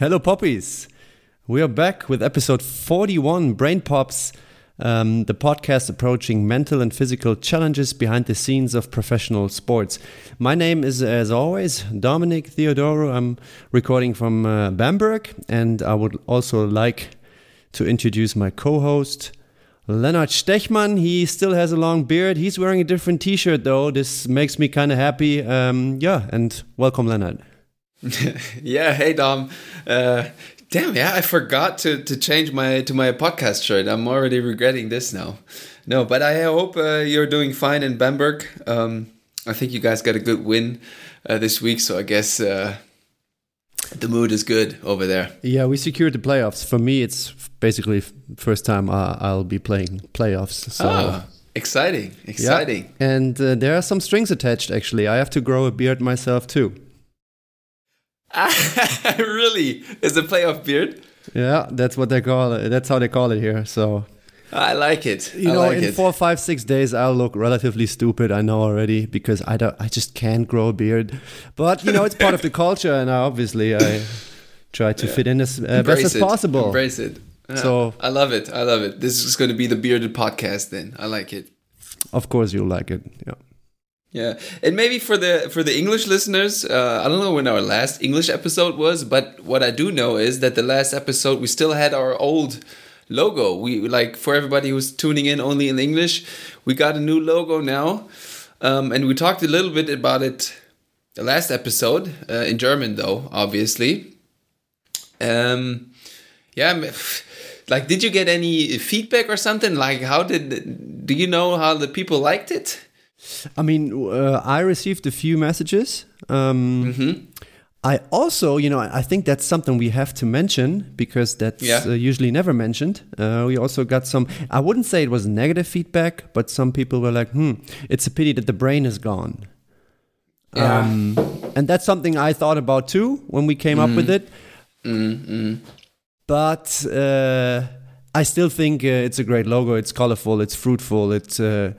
Hello, poppies. We are back with episode 41 Brain Pops, um, the podcast approaching mental and physical challenges behind the scenes of professional sports. My name is, as always, Dominic Theodoro. I'm recording from uh, Bamberg, and I would also like to introduce my co host. Leonard Stechmann, he still has a long beard. He's wearing a different t shirt, though. This makes me kind of happy. Um, yeah, and welcome, Leonard. yeah, hey Dom. Uh, damn, yeah, I forgot to, to change my to my podcast shirt. I'm already regretting this now. No, but I hope uh, you're doing fine in Bamberg. Um, I think you guys got a good win uh, this week, so I guess uh, the mood is good over there. Yeah, we secured the playoffs. For me, it's basically first time I'll be playing playoffs. So. Ah, exciting, exciting. Yeah. And uh, there are some strings attached. Actually, I have to grow a beard myself too. really? Is a playoff beard? Yeah, that's what they call it. That's how they call it here. So I like it. You I know, like in it. four, five, six days, I'll look relatively stupid. I know already because I don't. I just can't grow a beard. But you know, it's part of the culture, and I obviously, I try to yeah. fit in as uh, best as it. possible. Embrace it. Yeah. So I love it. I love it. This is going to be the bearded podcast. Then I like it. Of course, you'll like it. Yeah. Yeah, and maybe for the for the English listeners, uh, I don't know when our last English episode was, but what I do know is that the last episode we still had our old logo. We like for everybody who's tuning in only in English, we got a new logo now, um, and we talked a little bit about it the last episode uh, in German, though obviously. Um, yeah, like did you get any feedback or something? Like how did do you know how the people liked it? I mean, uh, I received a few messages. Um, mm-hmm. I also, you know, I think that's something we have to mention because that's yeah. uh, usually never mentioned. Uh, we also got some, I wouldn't say it was negative feedback, but some people were like, hmm, it's a pity that the brain is gone. Yeah. Um, and that's something I thought about too when we came mm. up with it. Mm-hmm. But uh, I still think uh, it's a great logo. It's colorful, it's fruitful, it's uh,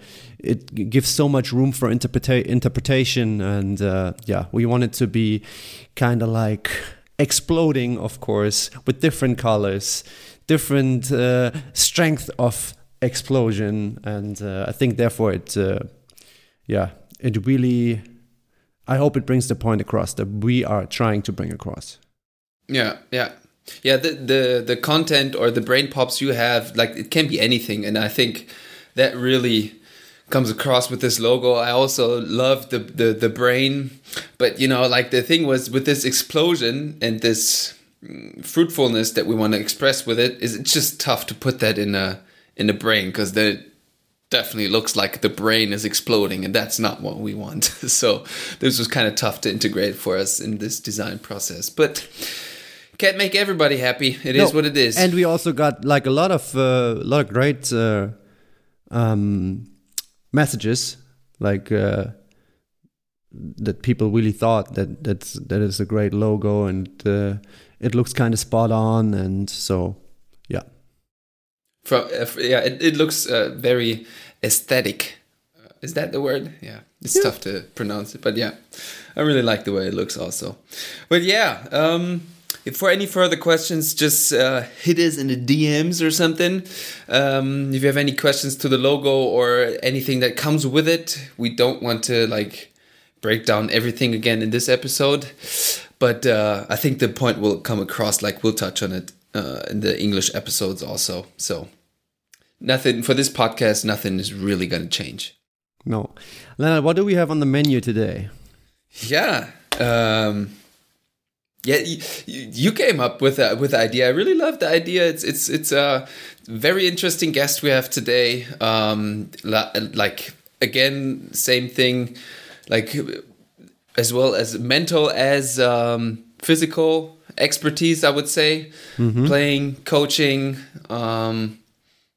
it gives so much room for interpreta- interpretation and uh, yeah we want it to be kind of like exploding of course with different colors different uh, strength of explosion and uh, i think therefore it uh, yeah it really i hope it brings the point across that we are trying to bring across. Yeah yeah. Yeah the the the content or the brain pops you have like it can be anything and i think that really comes across with this logo. I also love the, the the brain, but you know, like the thing was with this explosion and this mm, fruitfulness that we want to express with it is it's just tough to put that in a in the brain because it definitely looks like the brain is exploding and that's not what we want. so this was kind of tough to integrate for us in this design process, but can't make everybody happy. It no, is what it is. And we also got like a lot of a uh, lot of great uh, um, messages like uh, that people really thought that that's that is a great logo and uh, it looks kind of spot on and so yeah. From uh, yeah it, it looks uh, very aesthetic. Uh, is that the word? Yeah it's yeah. tough to pronounce it but yeah i really like the way it looks also. But yeah um for any further questions, just uh, hit us in the DMs or something. Um, if you have any questions to the logo or anything that comes with it, we don't want to like break down everything again in this episode. But uh, I think the point will come across. Like we'll touch on it uh, in the English episodes also. So nothing for this podcast. Nothing is really going to change. No, Leonard, what do we have on the menu today? Yeah. Um, yeah, you, you came up with a, with the idea. I really love the idea. It's it's it's a very interesting guest we have today. Um, like again, same thing, like as well as mental as um, physical expertise. I would say mm-hmm. playing, coaching. Um,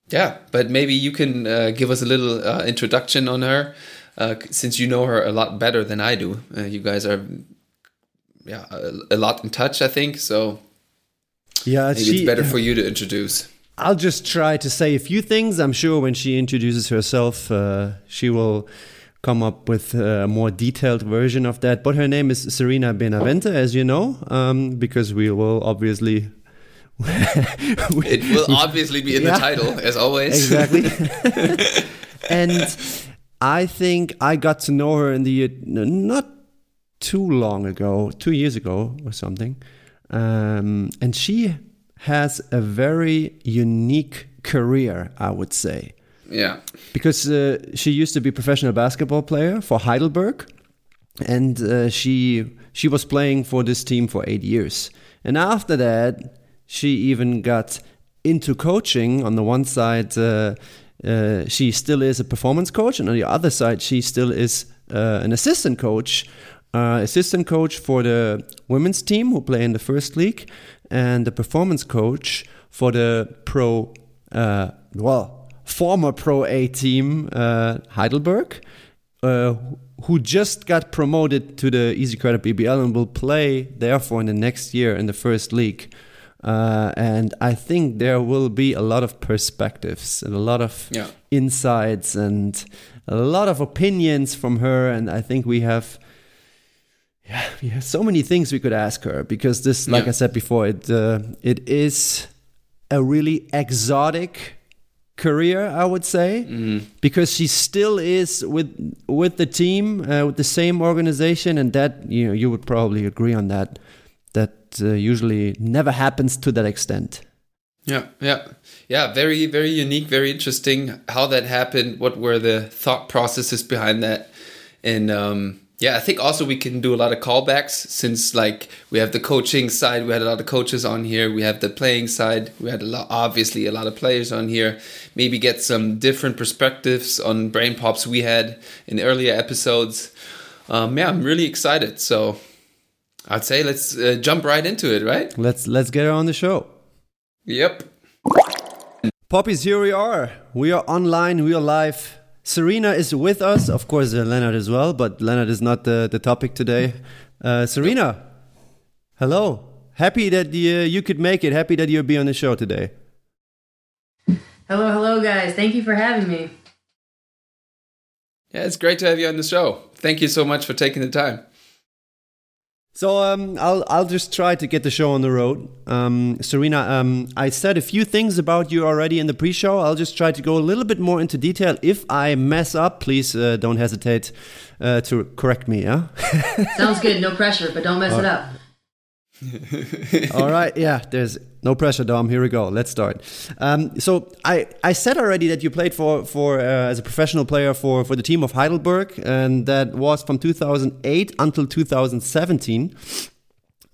yeah, but maybe you can uh, give us a little uh, introduction on her, uh, since you know her a lot better than I do. Uh, you guys are yeah a, a, lot in touch. I think so. Yeah, maybe she, it's better for you to introduce. I'll just try to say a few things. I'm sure when she introduces herself, uh, she will come up with a more detailed version of that. But her name is Serena Benavente, as you know, um, because we will obviously. it will obviously be in yeah, the title, as always. Exactly. and I think I got to know her in the not too long ago, two years ago or something. Um, and she has a very unique career, I would say. Yeah. Because uh, she used to be a professional basketball player for Heidelberg, and uh, she she was playing for this team for eight years. And after that, she even got into coaching. On the one side, uh, uh she still is a performance coach, and on the other side, she still is uh, an assistant coach. Uh, assistant coach for the women's team who play in the first league, and the performance coach for the pro, well, former Pro A team, uh, Heidelberg, uh, who just got promoted to the Easy Credit BBL and will play, therefore, in the next year in the first league. Uh, and I think there will be a lot of perspectives and a lot of yeah. insights and a lot of opinions from her. And I think we have, yeah, we have so many things we could ask her because this, like yeah. I said before, it uh, it is a really exotic career, I would say, mm. because she still is with with the team, uh, with the same organization, and that you know you would probably agree on that. That uh, usually never happens to that extent. Yeah, yeah, yeah. Very, very unique, very interesting. How that happened? What were the thought processes behind that? And um, yeah, I think also we can do a lot of callbacks since like we have the coaching side, we had a lot of coaches on here, we have the playing side, we had a lot obviously a lot of players on here. Maybe get some different perspectives on brain pops we had in earlier episodes. Um, yeah, I'm really excited. So I'd say let's uh, jump right into it, right? Let's let's get her on the show. Yep. Poppies, here we are. We are online, we are live Serena is with us, of course, uh, Leonard as well, but Leonard is not the, the topic today. Uh, Serena, hello. Happy that you, you could make it. Happy that you'll be on the show today. Hello, hello, guys. Thank you for having me. Yeah, it's great to have you on the show. Thank you so much for taking the time. So um, I'll I'll just try to get the show on the road. Um, Serena, um, I said a few things about you already in the pre-show. I'll just try to go a little bit more into detail. If I mess up, please uh, don't hesitate uh, to correct me. Yeah. Sounds good. No pressure, but don't mess it up. All right, yeah, there's no pressure, Dom. Here we go. Let's start. Um, so I, I said already that you played for for uh, as a professional player for for the team of Heidelberg, and that was from 2008 until 2017.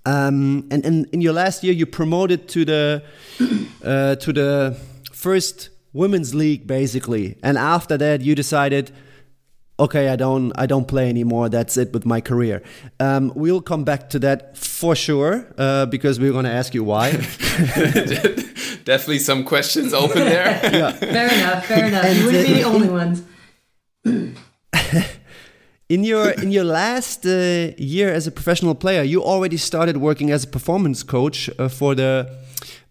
Um, and, and in your last year, you promoted to the uh, to the first women's league, basically. And after that, you decided okay, I don't I don't play anymore. That's it with my career. Um, we'll come back to that for sure uh, because we're going to ask you why. Definitely some questions open there. yeah. Fair enough. Fair enough. And, you wouldn't be the only ones. in your in your last uh, year as a professional player, you already started working as a performance coach uh, for the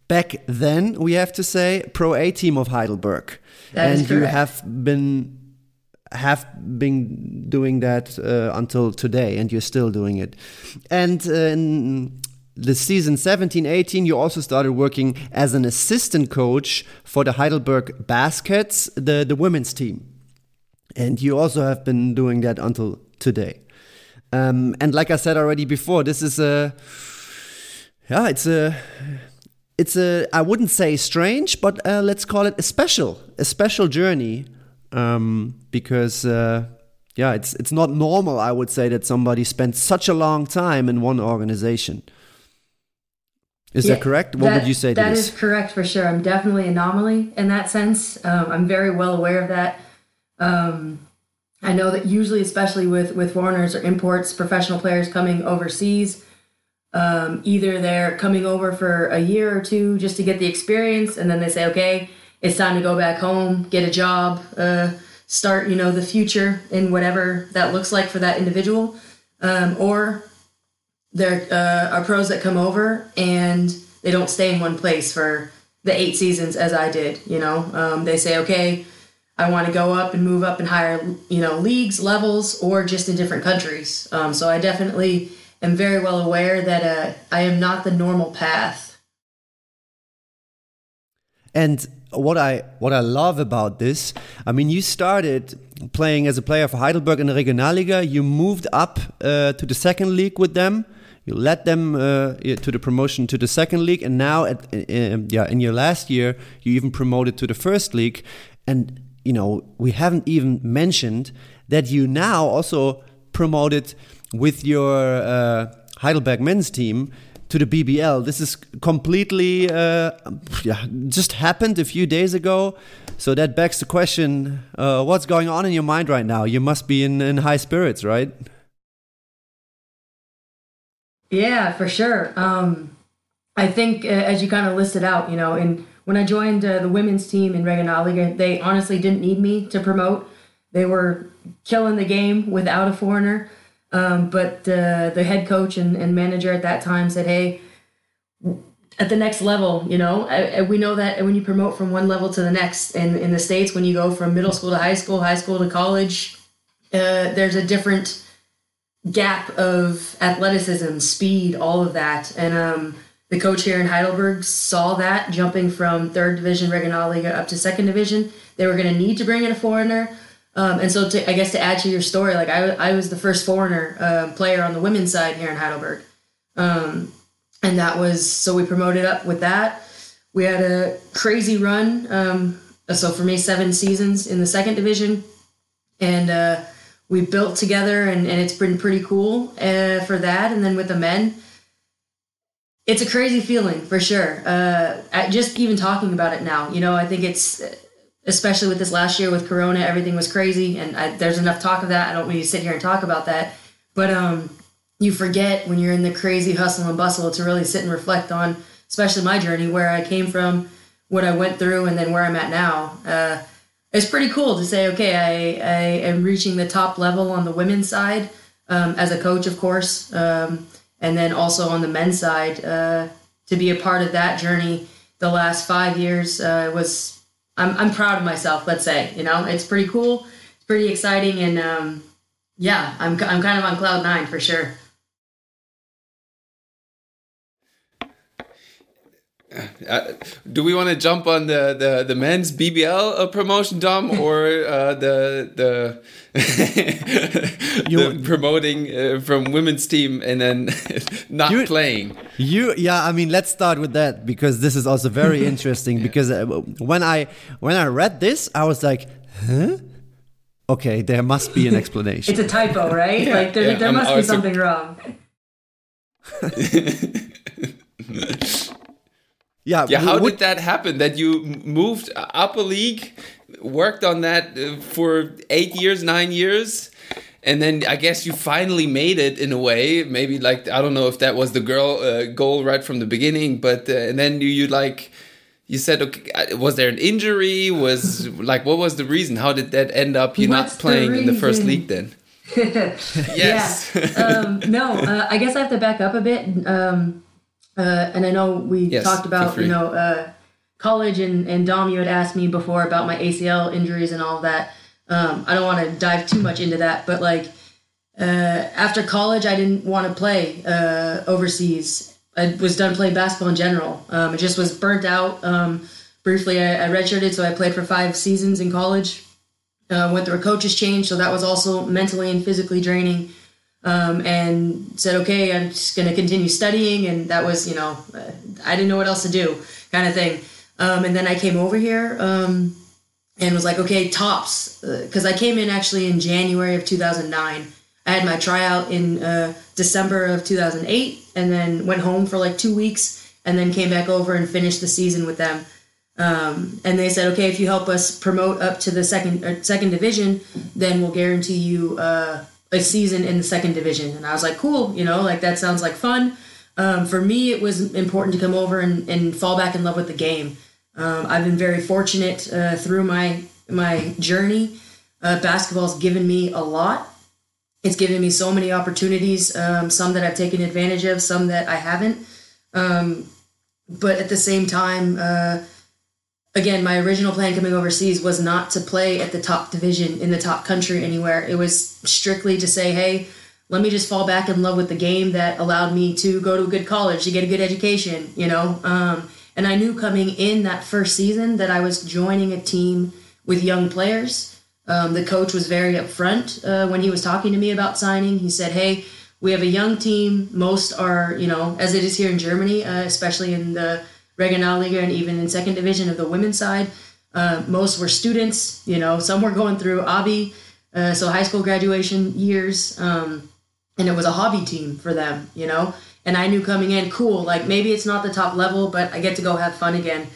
back then we have to say pro A team of Heidelberg, that and you have been have been doing that uh, until today, and you're still doing it. And uh, in the season 17 18, you also started working as an assistant coach for the Heidelberg Baskets, the, the women's team. And you also have been doing that until today. Um, and like I said already before, this is a, yeah, it's a, it's a, I wouldn't say strange, but uh, let's call it a special, a special journey um, because uh, yeah, it's it's not normal. I would say that somebody spends such a long time in one organization. Is yeah, that correct? What that, would you say That is correct for sure. I'm definitely anomaly in that sense. Um, I'm very well aware of that. Um, I know that usually, especially with with foreigners or imports, professional players coming overseas, um, either they're coming over for a year or two just to get the experience, and then they say, okay, it's time to go back home, get a job, uh, start, you know, the future in whatever that looks like for that individual. Um, or there uh, are pros that come over and they don't stay in one place for the eight seasons as I did. You know, um, they say, okay, I want to go up and move up in higher, you know, leagues, levels, or just in different countries. Um, so I definitely am very well aware that uh, I am not the normal path. And what I what I love about this, I mean, you started playing as a player for Heidelberg in the Regionalliga. You moved up uh, to the second league with them. You led them uh, to the promotion to the second league, and now, at uh, yeah, in your last year, you even promoted to the first league. And you know, we haven't even mentioned that you now also promoted with your uh, Heidelberg men's team to the BBL. This is completely, uh, yeah, just happened a few days ago. So that begs the question: uh, What's going on in your mind right now? You must be in, in high spirits, right? Yeah, for sure. Um, I think uh, as you kind of listed out, you know, in when I joined uh, the women's team in Regionalliga, they honestly didn't need me to promote. They were killing the game without a foreigner. Um, but the head coach and, and, manager at that time said, "Hey, at the next level, you know, I, I, we know that when you promote from one level to the next, and in the states, when you go from middle school to high school, high school to college, uh, there's a different gap of athleticism, speed, all of that, and um, the coach here in Heidelberg saw that jumping from third division Regionalliga up to second division. They were going to need to bring in a foreigner. Um, and so, to, I guess to add to your story, like I, I was the first foreigner uh, player on the women's side here in Heidelberg. Um, and that was, so we promoted up with that. We had a crazy run. Um, so for me, seven seasons in the second division. And uh, we built together, and, and it's been pretty cool uh, for that. And then with the men, it's a crazy feeling for sure. Uh, just even talking about it now, you know, I think it's especially with this last year with Corona, everything was crazy, and I, there's enough talk of that. I don't need to sit here and talk about that, but um, you forget when you're in the crazy hustle and bustle to really sit and reflect on, especially my journey, where I came from, what I went through, and then where I'm at now. Uh, it's pretty cool to say, okay, I, I am reaching the top level on the women's side um, as a coach, of course. Um, and then also on the men's side uh, to be a part of that journey the last five years uh, was I'm, I'm proud of myself let's say you know? It's pretty cool it's pretty exciting and um, yeah I'm, I'm kind of on cloud nine for sure Uh, do we want to jump on the, the, the men's BBL uh, promotion, Dom, or uh, the the, the promoting uh, from women's team and then not you, playing? You yeah, I mean, let's start with that because this is also very interesting. yeah. Because uh, when I when I read this, I was like, huh. Okay, there must be an explanation. it's a typo, right? Yeah. Like there, there must be something wrong. Yeah. Yeah. How did that happen? That you moved up a league, worked on that uh, for eight years, nine years, and then I guess you finally made it in a way. Maybe like I don't know if that was the girl uh, goal right from the beginning, but uh, and then you, you like you said okay uh, was there an injury was like what was the reason how did that end up you not playing the in the first league then yes yeah. um, no uh, i guess i have to back up a bit um, uh, and I know we yes, talked about you know uh, college and and Dom. You had asked me before about my ACL injuries and all of that. Um, I don't want to dive too much into that, but like uh, after college, I didn't want to play uh, overseas. I was done playing basketball in general. Um, I just was burnt out. Um, briefly, I, I, redshirted, so I played for five seasons in college. Uh, went through a coach's change, so that was also mentally and physically draining um, and said, okay, I'm just going to continue studying. And that was, you know, I didn't know what else to do kind of thing. Um, and then I came over here um, and was like, okay, tops. Because uh, I came in actually in January of 2009. I had my tryout in uh, December of 2008 and then went home for like two weeks and then came back over and finished the season with them. Um, and they said, okay, if you help us promote up to the second uh, second division, then we'll guarantee you uh, a season in the second division. And I was like, cool, you know, like that sounds like fun. Um, for me, it was important to come over and, and fall back in love with the game. Um, I've been very fortunate uh, through my my journey. Uh, basketball's given me a lot. It's given me so many opportunities. Um, some that I've taken advantage of, some that I haven't. Um, but at the same time, uh, again, my original plan coming overseas was not to play at the top division in the top country anywhere. It was strictly to say, hey, let me just fall back in love with the game that allowed me to go to a good college, to get a good education, you know. Um, and I knew coming in that first season that I was joining a team with young players. Um, the coach was very upfront uh, when he was talking to me about signing. He said, hey, we have a young team. Most are, you know, as it is here in Germany, uh, especially in the Regionalliga and even in second division of the women's side. Uh, most were students, you know, some were going through Abi, uh, so high school graduation years. Um, and it was a hobby team for them, you know. And I knew coming in, cool, like maybe it's not the top level, but I get to go have fun again.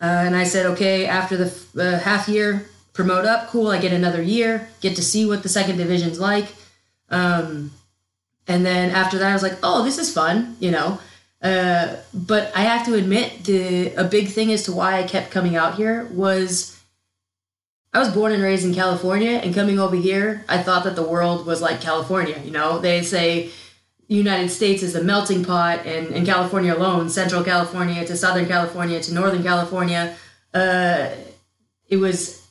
Uh, and I said, okay, after the uh, half year, promote up, cool. I get another year, get to see what the second division's like. Um, and then after that, I was like, oh, this is fun, you know. Uh, but I have to admit, the a big thing as to why I kept coming out here was I was born and raised in California, and coming over here, I thought that the world was like California. You know, they say the United States is a melting pot, and in California alone, Central California to Southern California to Northern California, uh, it was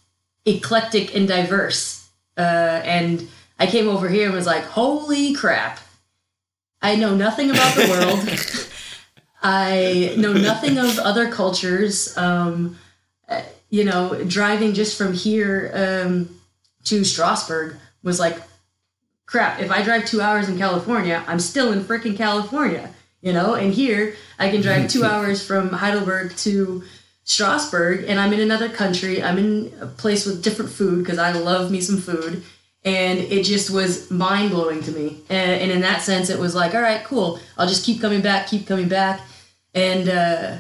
eclectic and diverse. Uh, and I came over here and was like, holy crap. I know nothing about the world. I know nothing of other cultures. Um, you know, driving just from here um, to Strasbourg was like, crap, if I drive two hours in California, I'm still in freaking California, you know? And here, I can drive two hours from Heidelberg to Strasbourg, and I'm in another country. I'm in a place with different food because I love me some food. And it just was mind blowing to me. And, and, in that sense, it was like, all right, cool. I'll just keep coming back, keep coming back. And, uh,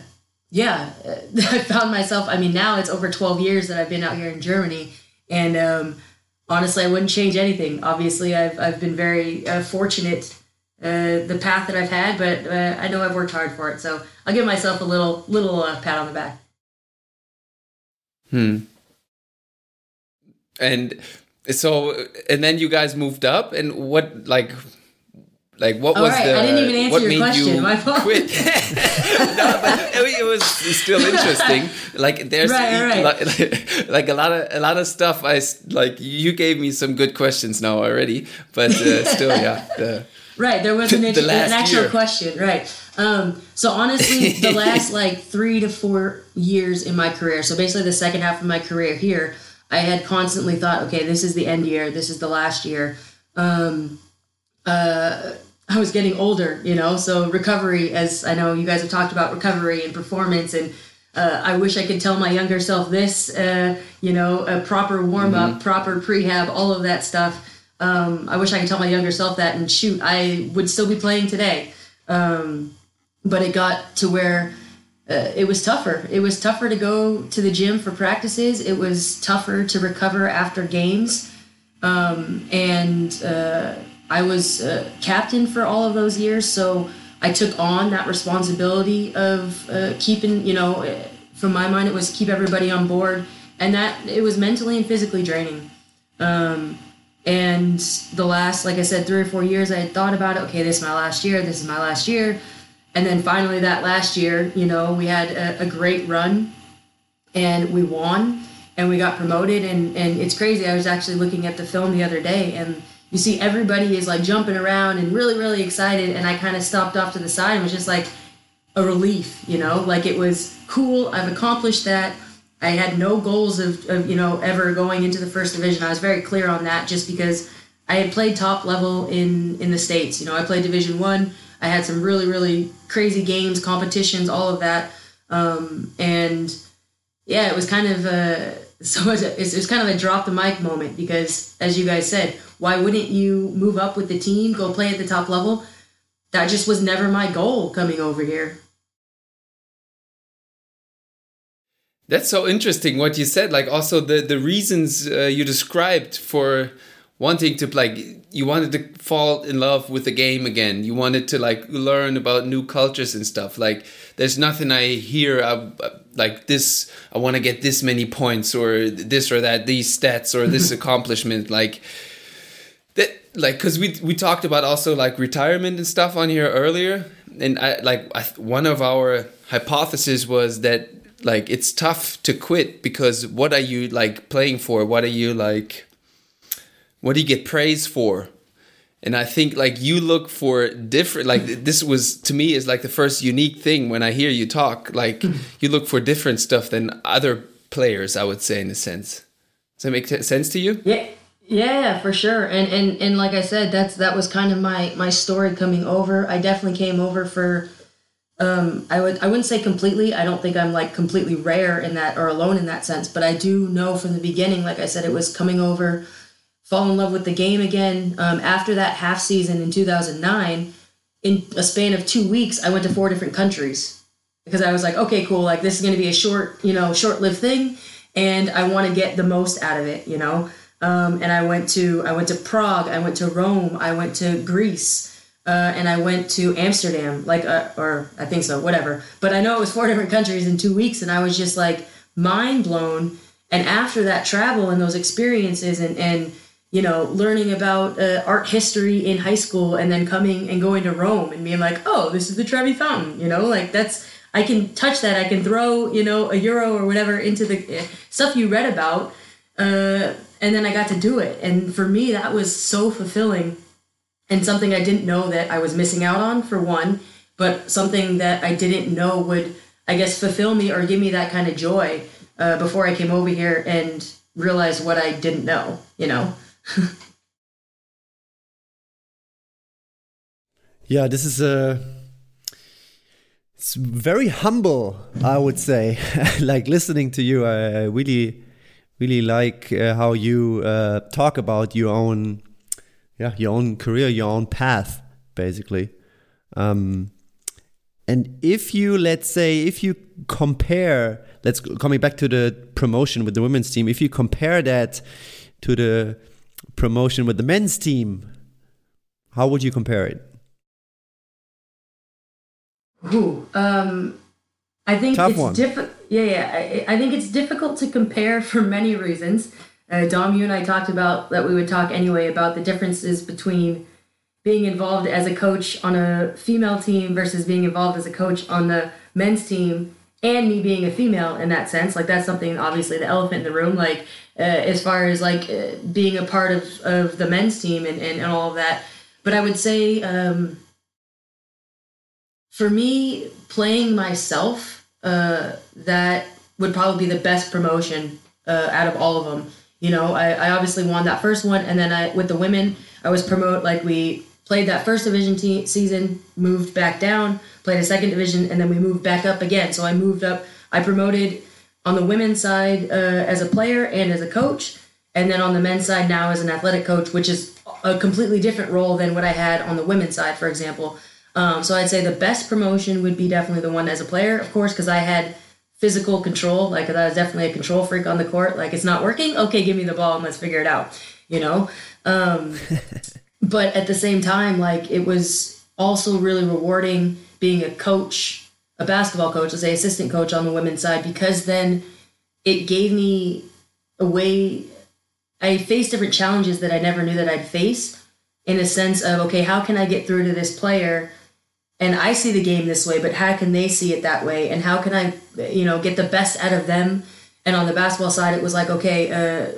yeah, I found myself. I mean, now it's over 12 years that I've been out here in Germany, and um, honestly, I wouldn't change anything. Obviously, I've I've been very uh, fortunate uh, the path that I've had, but uh, I know I've worked hard for it. So I'll give myself a little little uh, pat on the back. Hmm. And so, and then you guys moved up, and what like like, what was right. the? I didn't even answer your question. You My fault. Quit? no, but it was still interesting. Like, there's right, right. Like, like, a lot of a lot of stuff. I like you gave me some good questions now already, but uh, still, yeah. The, right, there was an, the an actual year. question. Right. Um, so honestly, the last like three to four years in my career, so basically the second half of my career here, I had constantly thought, okay, this is the end year, this is the last year. Um, uh, I was getting older, you know, so recovery, as I know you guys have talked about recovery and performance, and uh, I wish I could tell my younger self this, uh, you know, a proper warm up, mm-hmm. proper prehab, all of that stuff. Um, I wish I could tell my younger self that, and shoot, I would still be playing today. Um, but it got to where uh, it was tougher. It was tougher to go to the gym for practices. It was tougher to recover after games. Um, and uh, I was uh, captain for all of those years, so I took on that responsibility of uh, keeping, you know, uh, from my mind, it was keep everybody on board, and that it was mentally and physically draining. Um, and the last, like I said, three or four years, I had thought about it. Okay, this is my last year. This is my last year. And then finally, that last year, you know, we had a, a great run, and we won, and we got promoted. And and it's crazy. I was actually looking at the film the other day, and you see everybody is like jumping around and really really excited and i kind of stopped off to the side and was just like a relief you know? Like it was cool i've accomplished that. I had no goals of, of you know ever going into the first division. I was very clear on that just because i had played top level in in the states you know? I played division one. I had some really really crazy games competitions all of that. Um, and yeah it was kind of a so it's, it's kind of a drop the mic moment because as you guys said why wouldn't you move up with the team, go play at the top level? That just was never my goal coming over here. That's so interesting what you said. Like also the the reasons uh, you described for wanting to like you wanted to fall in love with the game again. You wanted to like learn about new cultures and stuff. Like there's nothing I hear uh, like this. I want to get this many points or this or that, these stats or this accomplishment. Like that like because we we talked about also like retirement and stuff on here earlier and i like I, one of our hypotheses was that like it's tough to quit because what are you like playing for? What are you like? What do you get praised for? And I think like you look for different like this was to me is like the first unique thing when I hear you talk. Like you look for different stuff than other players, I would say in a sense. Does that make sense to you? Yeah. Yeah, for sure. And and and like I said, that's that was kind of my my story coming over. I definitely came over for um I would I wouldn't say completely. I don't think I'm like completely rare in that or alone in that sense, but I do know from the beginning like I said it was coming over fall in love with the game again. Um, after that half season in 2009, in a span of 2 weeks, I went to four different countries because I was like, okay, cool, like this is going to be a short, you know, short-lived thing and I want to get the most out of it, you know. Um, and I went to I went to Prague, I went to Rome, I went to Greece, uh, and I went to Amsterdam, like uh, or I think so, whatever. But I know it was four different countries in two weeks, and I was just like mind blown. And after that travel and those experiences, and and you know, learning about uh, art history in high school, and then coming and going to Rome and being like, oh, this is the Trevi Fountain, you know, like that's I can touch that, I can throw you know a euro or whatever into the uh, stuff you read about. Uh, and then I got to do it. And for me, that was so fulfilling and something I didn't know that I was missing out on, for one, but something that I didn't know would, I guess, fulfill me or give me that kind of joy uh, before I came over here and realized what I didn't know, you know? Yeah, this is a. It's very humble, I would say. like listening to you, I, really really like uh, how you uh, talk about your own, yeah, your own career, your own path, basically. Um, and if you, let's say, if you compare, let's coming back to the promotion with the women's team, if you compare that to the promotion with the men's team, how would you compare it? Ooh, um, I think Tough it's difficult. Yeah, yeah. I, I think it's difficult to compare for many reasons. Uh, Dom, you and I talked about that we would talk anyway about the differences between being involved as a coach on a female team versus being involved as a coach on the men's team and me being a female in that sense like that's something obviously the elephant in the room like uh, as far as like uh, being a part of, of the men's team and, and, and all of that. But i would say um, for me playing myself uh, that would probably be the best promotion uh, out of all of them you know I, I obviously won that first one and then i with the women i was promote like we played that first division te- season moved back down played a second division and then we moved back up again. So i moved up i promoted on the women's side uh, as a player and as a coach and then on the men's side now as an athletic coach which is a completely different role than what i had on the women's side for example. Um, so i'd say the best promotion would be definitely the one as a player of course because i had physical control like i was definitely a control freak on the court like it's not working? Okay give me the ball and let's figure it out you know? Um, but at the same time like it was also really rewarding being a coach a basketball coach let's say assistant coach on the women's side because then it gave me a way i faced different challenges that i never knew that i'd face in a sense of okay how can i get through to this player? And i see the game this way but how can they see it that way? And how can i you know get the best out of them? And on the basketball side it was like okay uh,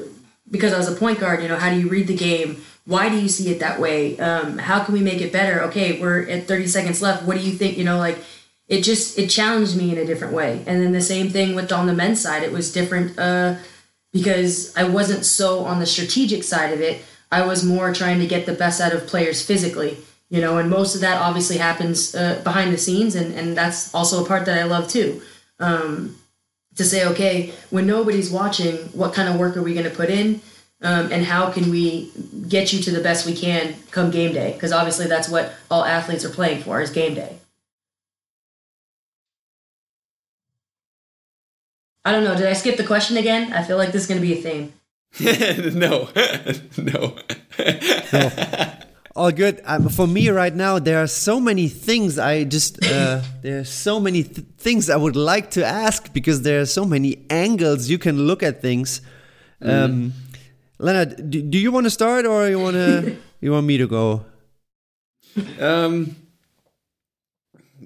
because i was a point guard you know how do you read the game? Why do you see it that way? Um, how can we make it better? Okay we're at 30 seconds left. What do you think? You know like it just it challenged me in a different way. And then the same thing with on the men's side it was different uh, because i wasn't so on the strategic side of it. I was more trying to get the best out of players physically you know and most of that obviously happens uh, behind the scenes and, and that's also a part that i love too. Um, to say okay when nobody's watching what kind of work are we going to put in? Um, and how can we get you to the best we can come game day? Because obviously that's what all athletes are playing for is game day i don't know did i skip the question again i feel like this is going to be a theme no, no. All good. Um, for me right now, there are so many things I just uh, there are so many th things I would like to ask because there are so many angles you can look at things. Um, Leonard, do, do you want to start or you want to you want me to go? Um,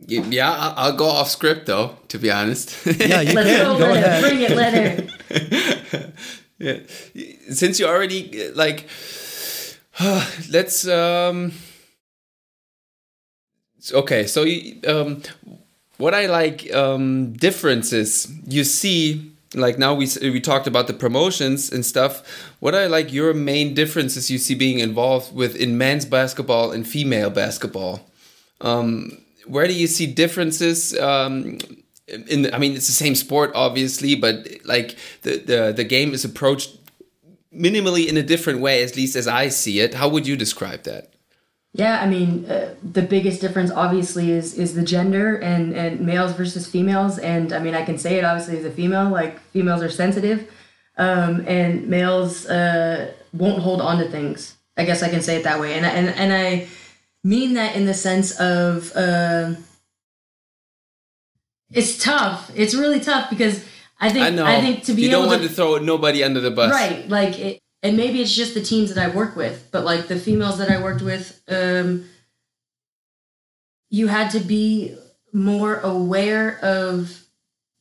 Yeah, I'll go off script though. To be honest. Yeah, you Let's can. go, Go ahead. Bring it, Leonard. yeah. Since you already like, let's um. Okay, so um, what I like um differences you see like now we we talked about the promotions and stuff. What I like your main differences you see being involved with in men's basketball and female basketball. Um, where do you see differences? Um, in the, I mean, it's the same sport, obviously, but like the, the the game is approached minimally in a different way, at least as I see it. How would you describe that? Yeah, I mean, uh, the biggest difference obviously is is the gender and and males versus females. And I mean, I can say it obviously as a female, like females are sensitive, um, and males uh, won't hold on to things. I guess I can say it that way. And and and I mean that in the sense of uh, it's tough. It's really tough because I think I know. I think to be you able don't want to to throw nobody under the bus, right like it, and maybe it's just the teams that i work with but like the females that i worked with um you had to be more aware of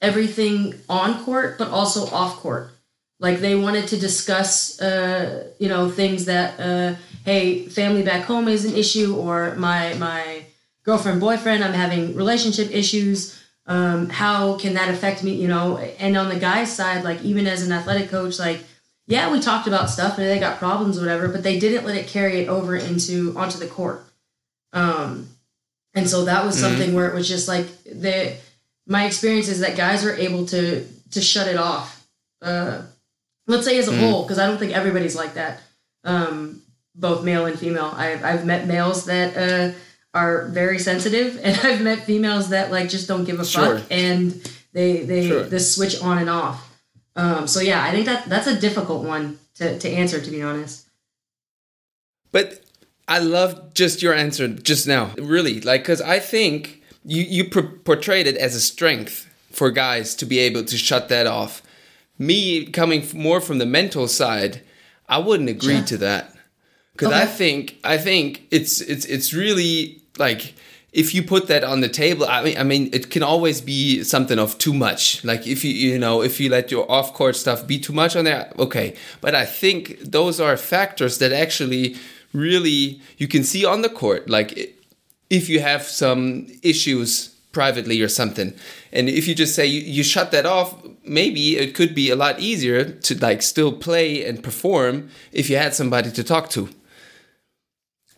everything on court but also off court like they wanted to discuss uh you know things that uh hey family back home is an issue or my my girlfriend boyfriend i'm having relationship issues um how can that affect me you know? And on the guys side like even as an athletic coach like yeah we talked about stuff and they got problems or whatever but they didn't let it carry it over into onto the court. Um and so that was something where it was just like the my experience is that guys are able to to shut it off. Uh let's say as a whole because i don't think everybody's like that. Um both male and female i've, I've met males that uh are very sensitive and i've met females that like just don't give a Sure. fuck and they they Sure. the switch on and off um so yeah i think that that's a difficult one to to answer to be honest But I love just your answer just now, really, like because I think you you pr- portrayed it as a strength for guys to be able to shut that off. Me coming more from the mental side, I wouldn't agree Sure. to that because I think I think it's it's it's really like if you put that on the table, I mean, I mean, it can always be something of too much. Like if you, you know, if you let your off-court stuff be too much on there, okay. But I think those are factors that actually really you can see on the court. Like if you have some issues privately or something, and if you just say you, you shut that off, maybe it could be a lot easier to like still play and perform if you had somebody to talk to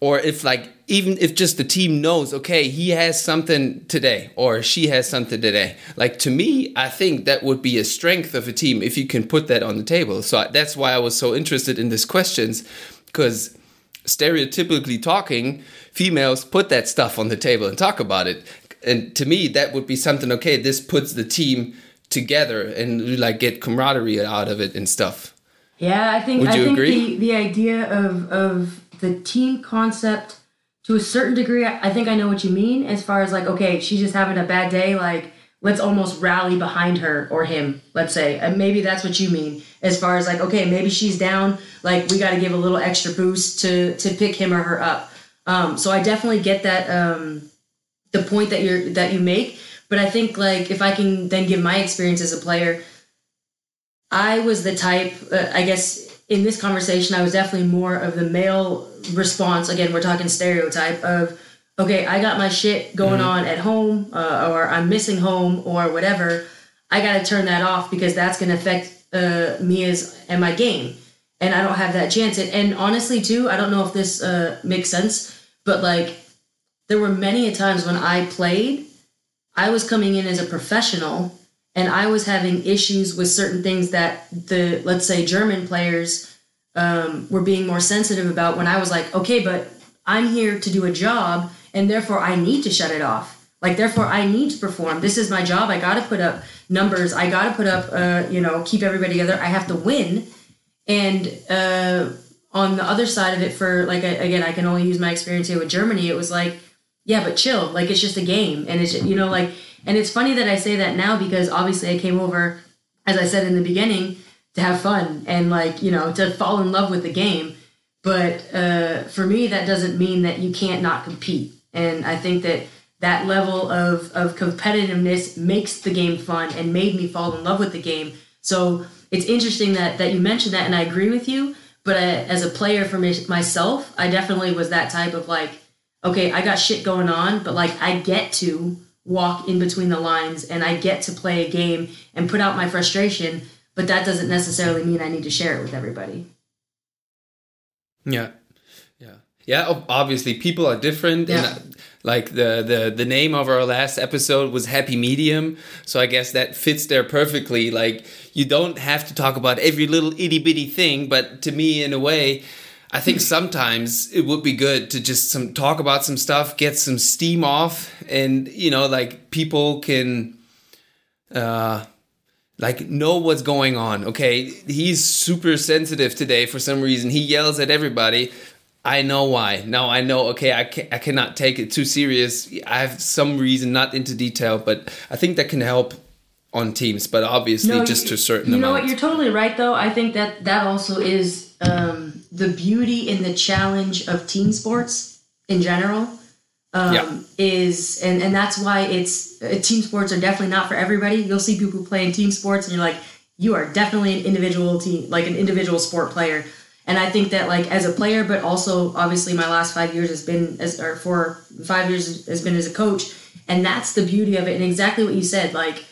or if like even if just the team knows okay he has something today or she has something today. Like to me i think that would be a strength of a team if you can put that on the table. So I- that's why i was so interested in these questions because stereotypically talking females put that stuff on the table and talk about it. And to me that would be something okay this puts the team together and like get camaraderie out of it and stuff. Yeah, I think Would I think agree? the the idea of of the team concept to a certain degree, I think I know what you mean. As far as like, okay, she's just having a bad day, like let's almost rally behind her or him. Let's say, and maybe that's what you mean. As far as like, okay, maybe she's down, like we got to give a little extra boost to to pick him or her up. Um, so I definitely get that um, the point that you're that you make. But I think like if I can then give my experience as a player, I was the type, uh, I guess, in this conversation, I was definitely more of the male response. Again, we're talking stereotype of, okay, I got my shit going on at home, uh, or I'm missing home, or whatever. I got to turn that off because that's going to affect uh, me as and my game, and I don't have that chance. And, and honestly, too, I don't know if this uh, makes sense, but like, there were many a times when I played, I was coming in as a professional and I was having issues with certain things that the let's say German players um, were being more sensitive about when I was like, okay, but I'm here to do a job and therefore I need to shut it off. Like therefore I need to perform. This is my job. I got to put up numbers. I got to put up, uh, you know, keep everybody together. I have to win. And uh, on the other side of it, for like again, I can only use my experience here with Germany. It was like, yeah, but chill. Like it's just a game, and it's you know like, and it's funny that I say that now because obviously I came over, as I said in the beginning, to have fun and like you know to fall in love with the game. But uh, for me, that doesn't mean that you can't not compete. And I think that that level of, of competitiveness makes the game fun and made me fall in love with the game. So it's interesting that, that you mentioned that, and I agree with you. But I, as a player for me, myself, I definitely was that type of like, okay, I got shit going on, but like I get to walk in between the lines and I get to play a game and put out my frustration, but that doesn't necessarily mean I need to share it with everybody. Yeah. Yeah. Yeah, obviously people are different Yeah. and uh, like the, the the name of our last episode was happy medium, so I guess that fits there perfectly. Like you don't have to talk about every little itty bitty thing, but to me in a way I think sometimes it would be good to just some talk about some stuff, get some steam off, and you know, like people can uh like know what's going on. Okay, he's super sensitive today for some reason. He yells at everybody. I know why. Now I know. Okay, I can, I cannot take it too serious. I have some reason, not into detail, but I think that can help on teams. But obviously, No, just you- to a certain You know amount. what? You're totally right, though. I think that that also is um, the beauty and the challenge of team sports in general. Um, Yeah. Is and and that's why it's uh, team sports are definitely not for everybody. You'll see people playing team sports, and you're like, you are definitely an individual team, like an individual sport player. And I think that like as a player, but also obviously my last five years has been as or four five years has been as a coach, and that's the beauty of it. And exactly what you said, like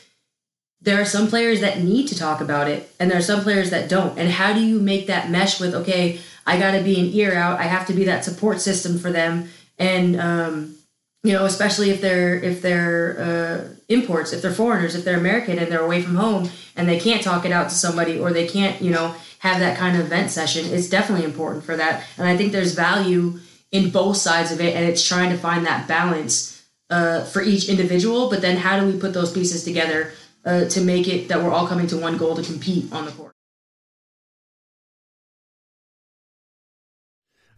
there are some players that need to talk about it and there are some players that don't. And how do you make that mesh with okay i got to be an ear out i have to be that support system for them and um, you know especially if they're if they're uh, imports if they're foreigners if they're american and they're away from home and they can't talk it out to somebody or they can't you know have that kind of event session it's definitely important for that. And i think there's value in both sides of it and it's trying to find that balance uh, for each individual, but then how do we put those pieces together uh, to make it that we're all coming to one goal to compete on the court?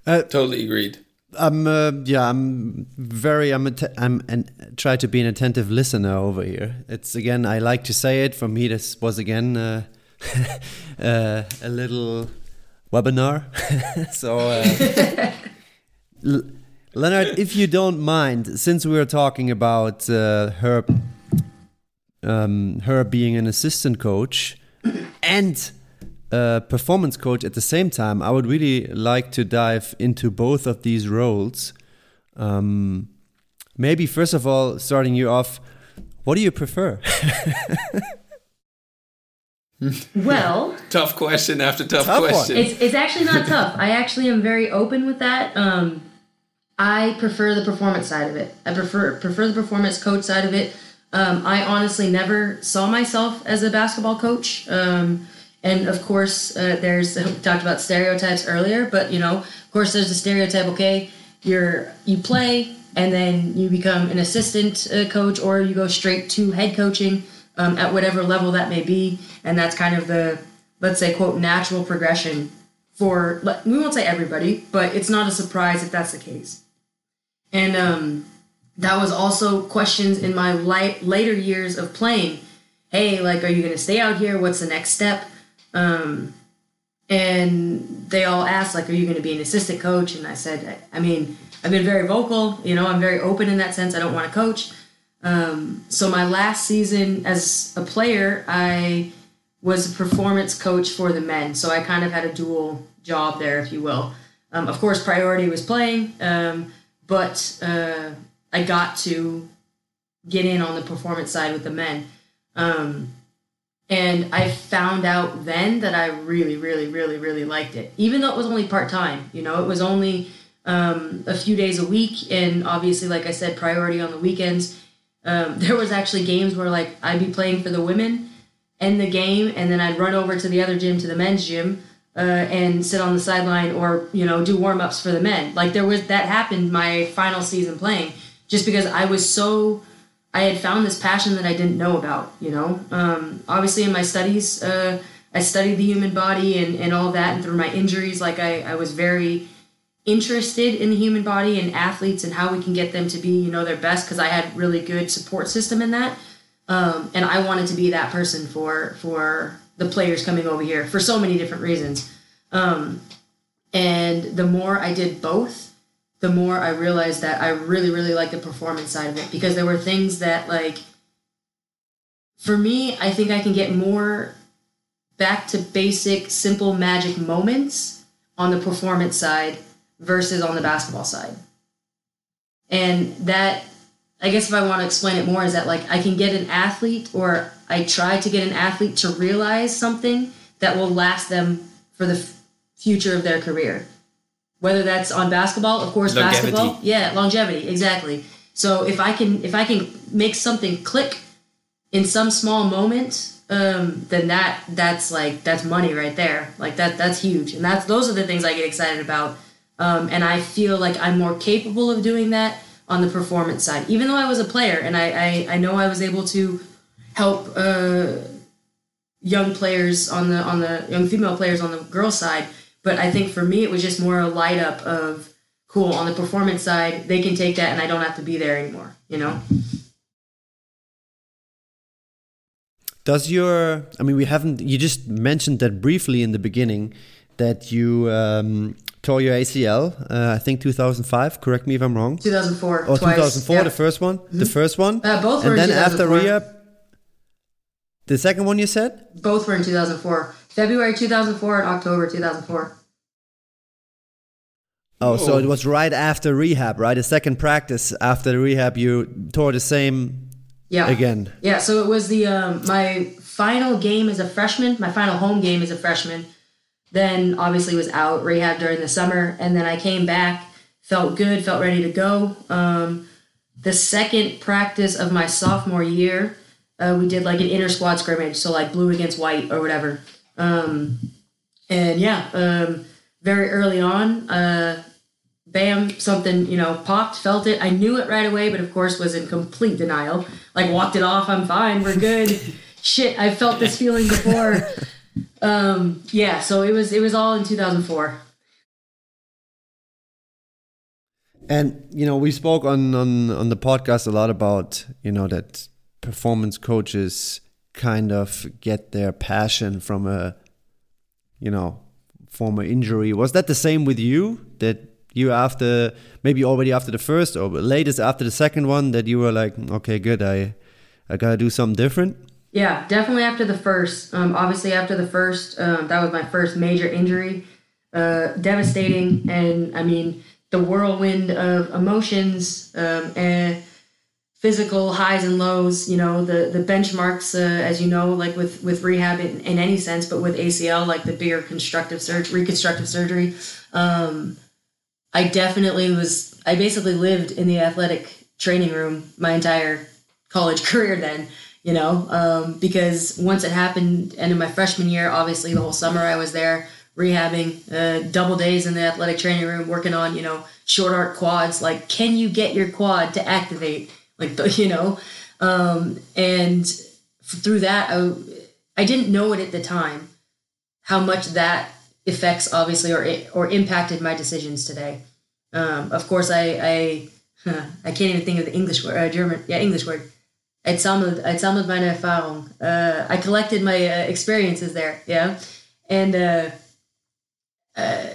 totally agreed. I'm uh, yeah, I'm very I'm att- I'm and try to be an attentive listener over here. It's again I like to say it. For me, this was again uh, uh, a little webinar. so, uh, L- Leonard, if you don't mind, since we were talking about uh, her um, her being an assistant coach and a performance coach at the same time, I would really like to dive into both of these roles. Um, maybe first of all, starting you off, what do you prefer? Well, Tough question after tough, Tough one. question. it's it's actually not tough. I actually am very open with that. Um, I prefer the performance side of it. I prefer prefer the performance coach side of it. Um, I honestly never saw myself as a basketball coach. Um, and of course, uh, there's we talked about stereotypes earlier, but you know, of course, there's a stereotype. Okay, you're you play and then you become an assistant uh, coach, or you go straight to head coaching um, at whatever level that may be, and that's kind of the let's say quote natural progression for we won't say everybody, but it's not a surprise if that's the case. And um, that was also questions in my light, later years of playing. Hey, like, are you going to stay out here? What's the next step? Um, and they all asked, like, are you going to be an assistant coach? And I said, I, I mean, I've been very vocal. You know, I'm very open in that sense. I don't want to coach. Um, so my last season as a player, I was a performance coach for the men. So I kind of had a dual job there, if you will. Um, of course, priority was playing, um, but uh, I got to get in on the performance side with the men. Um, and I found out then that I really, really, really, really liked it, even though it was only part time. You know, it was only um, a few days a week, and obviously, like I said, priority on the weekends. Um, there was actually games where like I'd be playing for the women, end the game, and then I'd run over to the other gym, to the men's gym, uh, and sit on the sideline or you know do warm ups for the men. Like there was that happened my final season playing, just because I was so I had found this passion that I didn't know about. You know, um, obviously in my studies, uh, I studied the human body and and all that, and through my injuries, like I I was very interested in the human body and athletes and how we can get them to be you know their best because I had really good support system in that um, and I wanted to be that person for for the players coming over here for so many different reasons um, and the more I did both the more I realized that I really, really like the performance side of it because there were things that, like, for me, I think I can get more back to basic, simple magic moments on the performance side versus on the basketball side. And that, I guess, if I want to explain it more, is that like I can get an athlete, or I try to get an athlete to realize something that will last them for the f- future of their career whether that's on basketball, of course, Longevity. basketball. Yeah, longevity, exactly. So if I can if I can make something click in some small moment, um, then that that's like that's money right there. Like that that's huge, and that's those are the things I get excited about. Um, and I feel like I'm more capable of doing that on the performance side. Even though I was a player, and I I, I know I was able to help uh, young players on the on the young female players on the girls side. But I think for me, it was just more a light up of cool on the performance side. They can take that, and I don't have to be there anymore. You know. Does your, I mean, we haven't, you just mentioned that briefly in the beginning that you um, tore your ACL, uh, I think 2005, correct me if I'm wrong. 2004. Or twice. 2004, yeah. the first one? The first one? Uh, both were and then after rehab, the second one you said? Both were in 2004. February 2004 and October 2004. Oh, so Oh. it was right after rehab, right? The second practice after the rehab, you tore the same Yeah. again. Yeah, so it was the um, my final game as a freshman, my final home game as a freshman. Then obviously was out rehab during the summer, and then I came back, felt good, felt ready to go. Um, the second practice of my sophomore year, uh, we did like an inter squad scrimmage, so like blue against white or whatever. Um, and yeah, um, very early on, uh, bam, something, you know, popped, felt it. I knew it right away, but of course was in complete denial. Like walked it off, I'm fine, we're good. Shit, I felt this feeling before. um, yeah, so it was it was all in 2004. And you know, we spoke on on on the podcast a lot about you know that performance coaches kind of get their passion from a you know former injury. Was that the same with you? That you after maybe already after the first or latest after the second one that you were like, okay, good, I I gotta do something different. Yeah, definitely after the first. Um, obviously after the first, um, that was my first major injury. Uh, devastating, and I mean the whirlwind of emotions um, and physical highs and lows. You know the the benchmarks, uh, as you know, like with with rehab in, in any sense, but with ACL, like the bigger constructive surgery, reconstructive surgery. Um, I definitely was. I basically lived in the athletic training room my entire college career. Then, you know, um, because once it happened, and in my freshman year, obviously the whole summer I was there rehabbing, uh, double days in the athletic training room, working on you know short arc quads. Like, can you get your quad to activate? Like, the, you know, um, and through that, I, I didn't know it at the time how much that affects obviously or or impacted my decisions today. Um, of course, I I I can't even think of the English word, uh, German, yeah, English word. Sammelt, sammelt meine Erfahrung. Uh, I collected my uh, experiences there, yeah, and uh, uh,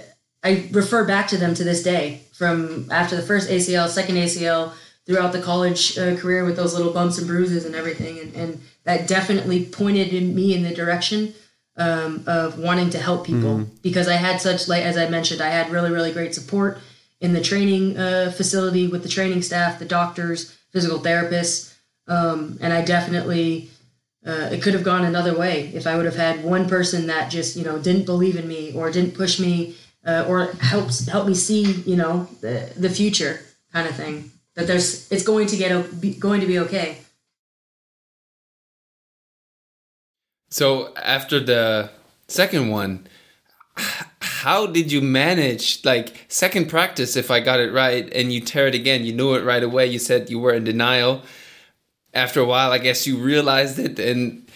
I refer back to them to this day. From after the first ACL, second ACL, throughout the college uh, career with those little bumps and bruises and everything, and, and that definitely pointed in me in the direction um, of wanting to help people. Because I had such like as I mentioned, I had really really great support in the training uh, facility with the training staff, the doctors, physical therapists, um, and I definitely uh, it could have gone another way if I would have had one person that just you know didn't believe in me or didn't push me uh, or helps help me see you know the the future kind of thing that there's it's going to get going to be okay. So after the second one, how did you manage like second practice if I got it right and you tear it again? You knew it right away. You said you were in denial. After a while, I guess you realized it and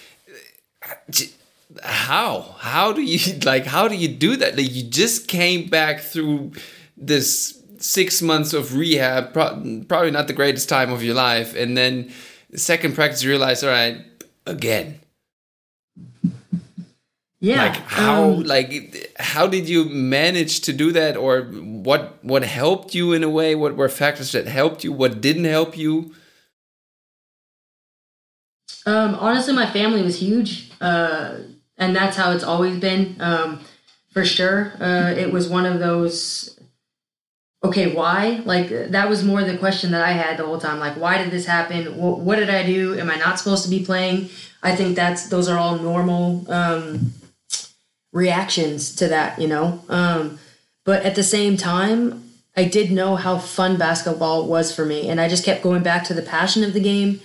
how how do you like how do you do that like you just came back through this six months of rehab pro- probably not the greatest time of your life and then second practice you realize all right again Yeah. like how um, like how did you manage to do that, or what what helped you in a way? What were factors that helped you? What didn't help you? Um, honestly, my family was huge, uh, and that's how it's always been. Um, for sure, uh, it was one of those. Okay, why? Like that was more the question that I had the whole time. Like, why did this happen? What, what did I do? Am I not supposed to be playing? I think that's those are all normal um, reactions to that, you know. Um, but at the same time, I did know how fun basketball was for me, and I just kept going back to the passion of the game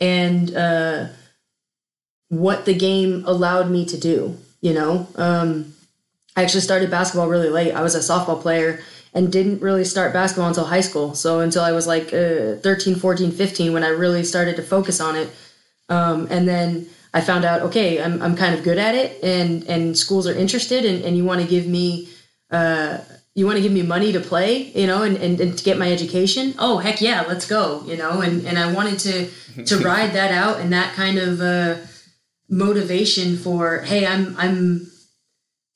and uh, what the game allowed me to do. You know, um, I actually started basketball really late. I was a softball player and didn't really start basketball until high school. So until I was like uh, 13, 14, 15 when I really started to focus on it. Um, and then I found out, okay, I'm, I'm kind of good at it and, and schools are interested and, and you want to give me, uh, you want to give me money to play, you know, and, and, and to get my education. Oh, heck yeah, let's go, you know, and, and I wanted to, to ride that out and that kind of, uh, motivation for, Hey, I'm, I'm,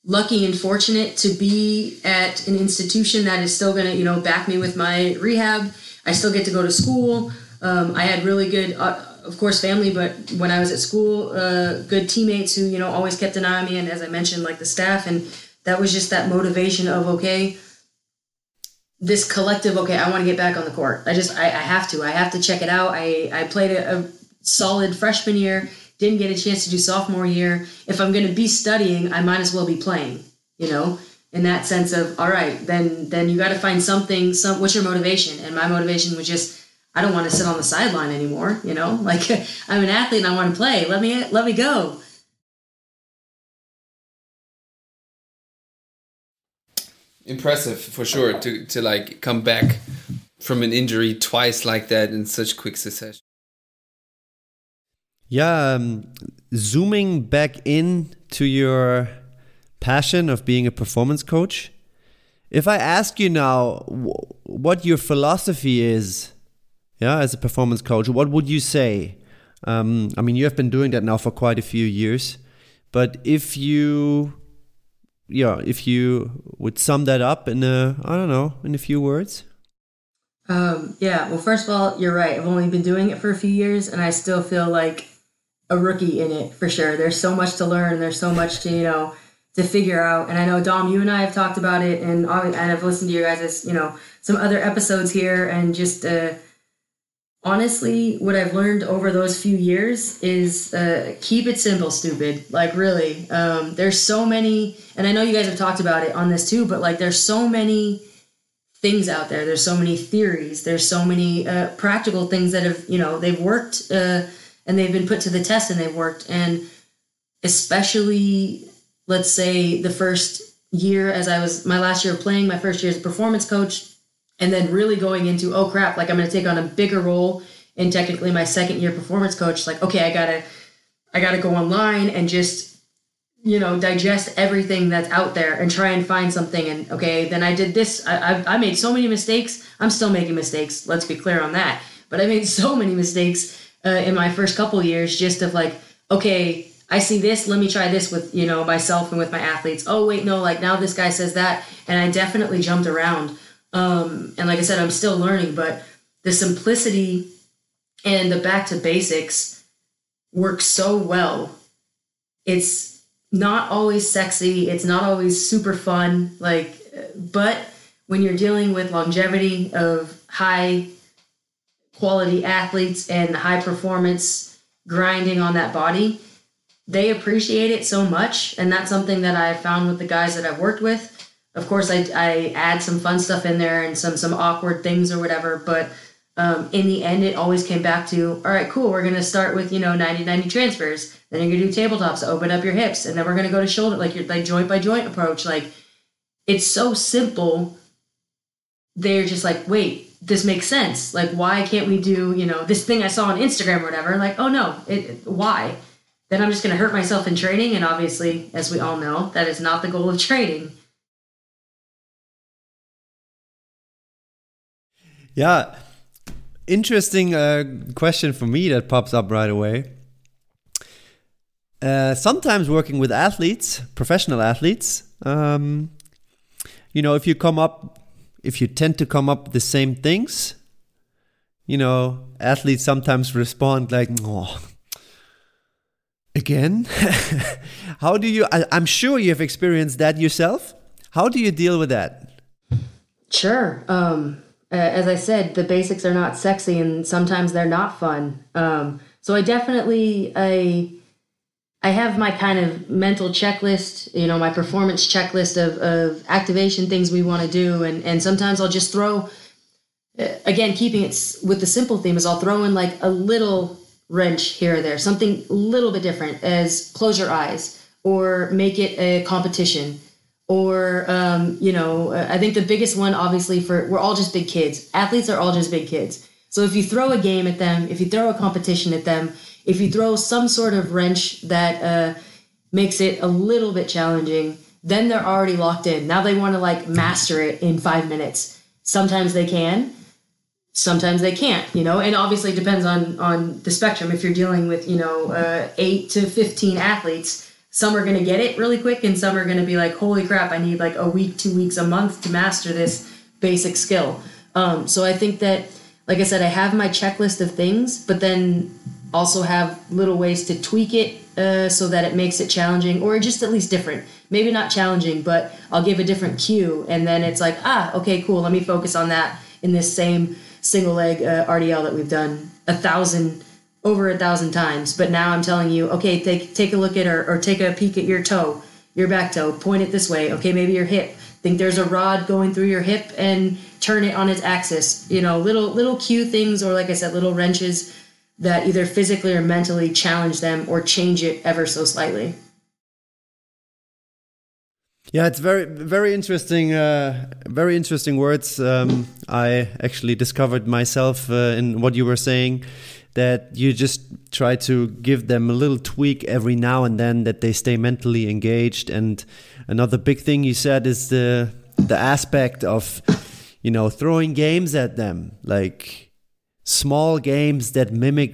lucky and fortunate to be at an institution that is still going to you know back me with my rehab. I still get to go to school. Um, i had really good uh, of course family but when i was at school uh, good teammates who you know always kept an eye on me and as i mentioned like the staff and that was just that motivation of okay this collective okay i want to get back on the court. I just I, I have to i have to check it out. I i played a, a solid freshman year didn't get a chance to do sophomore year. If I'm going to be studying, I might as well be playing, you know, in that sense of, all right, then, then you got to find something, some, what's your motivation? And my motivation was just, I don't want to sit on the sideline anymore, you know, like I'm an athlete and I want to play. Let me, let me go. Impressive for sure to, to like come back from an injury twice like that in such quick succession. Yeah, um, zooming back in to your passion of being a performance coach. If I ask you now what your philosophy is, yeah, as a performance coach, what would you say? Um, I mean, you have been doing that now for quite a few years, but if you, yeah, if you would sum that up in a, I don't know, in a few words. Um, yeah, well, first of all, you're right. I've only been doing it for a few years, and I still feel like a rookie in it for sure. There's so much to learn. There's so much to you know to figure out. And I know Dom, you and I have talked about it, and I've listened to you guys' as you know some other episodes here, and just uh, honestly, what I've learned over those few years is uh, keep it simple, stupid. Like really, um, there's so many, and I know you guys have talked about it on this too, but like there's so many things out there. There's so many theories. There's so many uh, practical things that have you know they've worked. Uh, and they've been put to the test and they've worked. And especially, let's say, the first year as I was my last year of playing, my first year as a performance coach, and then really going into, oh crap, like I'm going to take on a bigger role in technically my second year performance coach. Like, okay, I gotta, I gotta go online and just, you know, digest everything that's out there and try and find something. And okay, then I did this. I, I, I made so many mistakes. I'm still making mistakes. Let's be clear on that. But I made so many mistakes uh, in my first couple years just of like okay i see this let me try this with you know myself and with my athletes. Oh wait no like now this guy says that and i definitely jumped around. Um, and like i said i'm still learning but the simplicity and the back to basics work so well. It's not always sexy it's not always super fun like but when you're dealing with longevity of high quality athletes and high performance grinding on that body, they appreciate it so much. And that's something that I've found with the guys that I've worked with. Of course, I, I add some fun stuff in there and some some awkward things or whatever, but um, in the end, it always came back to, all right, cool, we're going to start with, you know, 90-90 transfers. Then you're going to do tabletops open up your hips. And then we're going to go to shoulder, like your like joint by joint approach. Like, it's so simple. They're just like, wait, this makes sense. Like, why can't we do, you know, this thing I saw on Instagram or whatever? Like, oh no, it, why? Then I'm just going to hurt myself in training. And obviously, as we all know, that is not the goal of training. Yeah. Interesting uh, question for me that pops up right away. Uh, sometimes working with athletes, professional athletes, Um, you know, if you come up, if you tend to come up with the same things, you know, athletes sometimes respond like, "Oh, again." How do you? I, I'm sure you have experienced that yourself. How do you deal with that? Sure. Um, as I said, the basics are not sexy, and sometimes they're not fun. Um, so I definitely I I have my kind of mental checklist, you know, my performance checklist of, of activation things we want to do. And, and sometimes I'll just throw, uh, again, keeping it with the simple theme is I'll throw in like a little wrench here or there, something a little bit different as close your eyes or make it a competition or, um, you know, I think the biggest one, obviously for, we're all just big kids. Athletes are all just big kids. So if you throw a game at them, if you throw a competition at them, if you throw some sort of wrench that uh, makes it a little bit challenging, then they're already locked in. Now they want to like master it in five minutes. Sometimes they can, sometimes they can't. You know, and obviously it depends on on the spectrum. If you're dealing with you know uh, eight to fifteen athletes, some are going to get it really quick, and some are going to be like, "Holy crap! I need like a week, two weeks, a month to master this basic skill." Um, so I think that, like I said, I have my checklist of things, but then also have little ways to tweak it uh, so that it makes it challenging or just at least different. Maybe not challenging, but I'll give a different cue, and then it's like, ah, okay, cool. Let me focus on that in this same single leg uh, RDL that we've done a thousand, over a thousand times. But now I'm telling you, okay, take take a look at or, or take a peek at your toe, your back toe. Point it this way. Okay, maybe your hip. Think there's a rod going through your hip and turn it on its axis. You know, little little cue things, or like I said, little wrenches that either physically or mentally challenge them or change it ever so slightly. Yeah, it's very very interesting. Uh, very interesting words. Um, I actually discovered myself uh, in what you were saying that you just try to give them a little tweak every now and then that they stay mentally engaged. And another big thing you said is the the aspect of you know throwing games at them like small games that mimic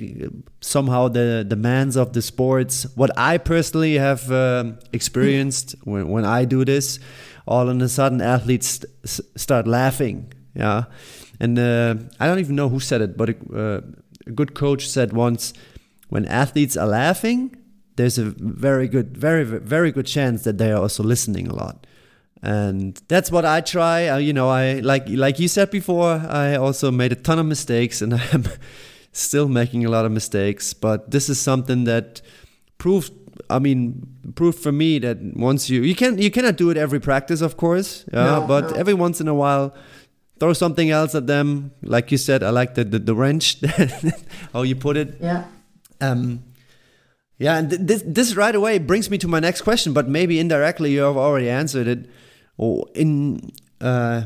somehow the demands of the sports. What I personally have uh, experienced when, when I do this, all of a sudden athletes st start laughing. Yeah. And uh, I don't even know who said it, but uh, a good coach said once when athletes are laughing, there's a very good, very, very good chance that they are also listening a lot and that's what I try. Uh, you know, I like like you said before. I also made a ton of mistakes, and I'm still making a lot of mistakes. But this is something that proved. I mean, proved for me that once you you can you cannot do it every practice, of course. Yeah, no, but no. every once in a while, throw something else at them. Like you said, I like the the, the wrench. how you put it. Yeah. Um, yeah, and th this this right away brings me to my next question, but maybe indirectly you have already answered it or in uh,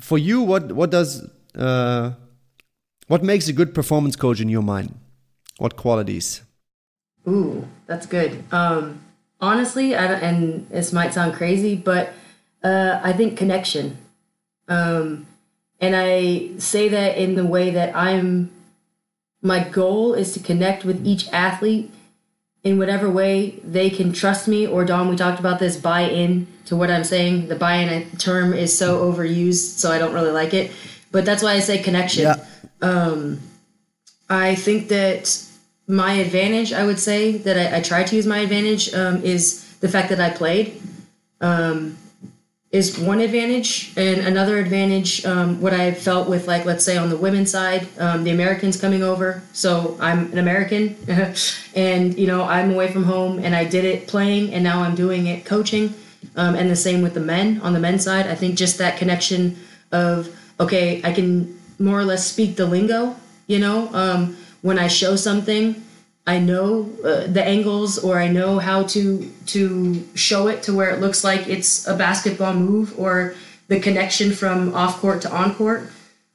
for you what what does uh, what makes a good performance coach in your mind? What qualities? Ooh that's good. Um, honestly I, and this might sound crazy but uh, i think connection. Um, and i say that in the way that i'm my goal is to connect with each athlete in whatever way they can trust me or Dom, we talked about this buy in to what I'm saying. The buy in term is so overused, so I don't really like it. But that's why I say connection. Yeah. Um, I think that my advantage, I would say, that I, I try to use my advantage um, is the fact that I played. Um, is one advantage and another advantage um, what i felt with like let's say on the women's side um, the americans coming over. So i'm an american and you know i'm away from home and i did it playing and now i'm doing it coaching um, and the same with the men. On the men's side i think just that connection of okay i can more or less speak the lingo you know um, when i show something I know uh, the angles or I know how to to show it to where it looks like it's a basketball move or the connection from off court to on court.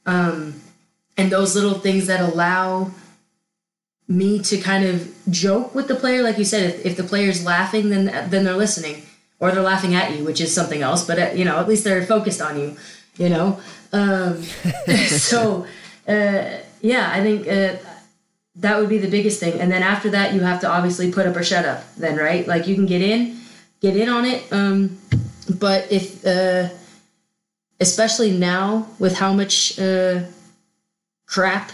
Um, and those little things that allow me to kind of joke with the player, like you said, if, if the player's laughing, then then they're listening, or they're laughing at you, which is something else. But uh, you know, at least they're focused on you. You know, um, so uh, yeah, I think uh, that would be the biggest thing. And then after that, you have to obviously put up or shut up. Then right, like you can get in, get in on it. Um, but if uh, especially now with how much uh, crap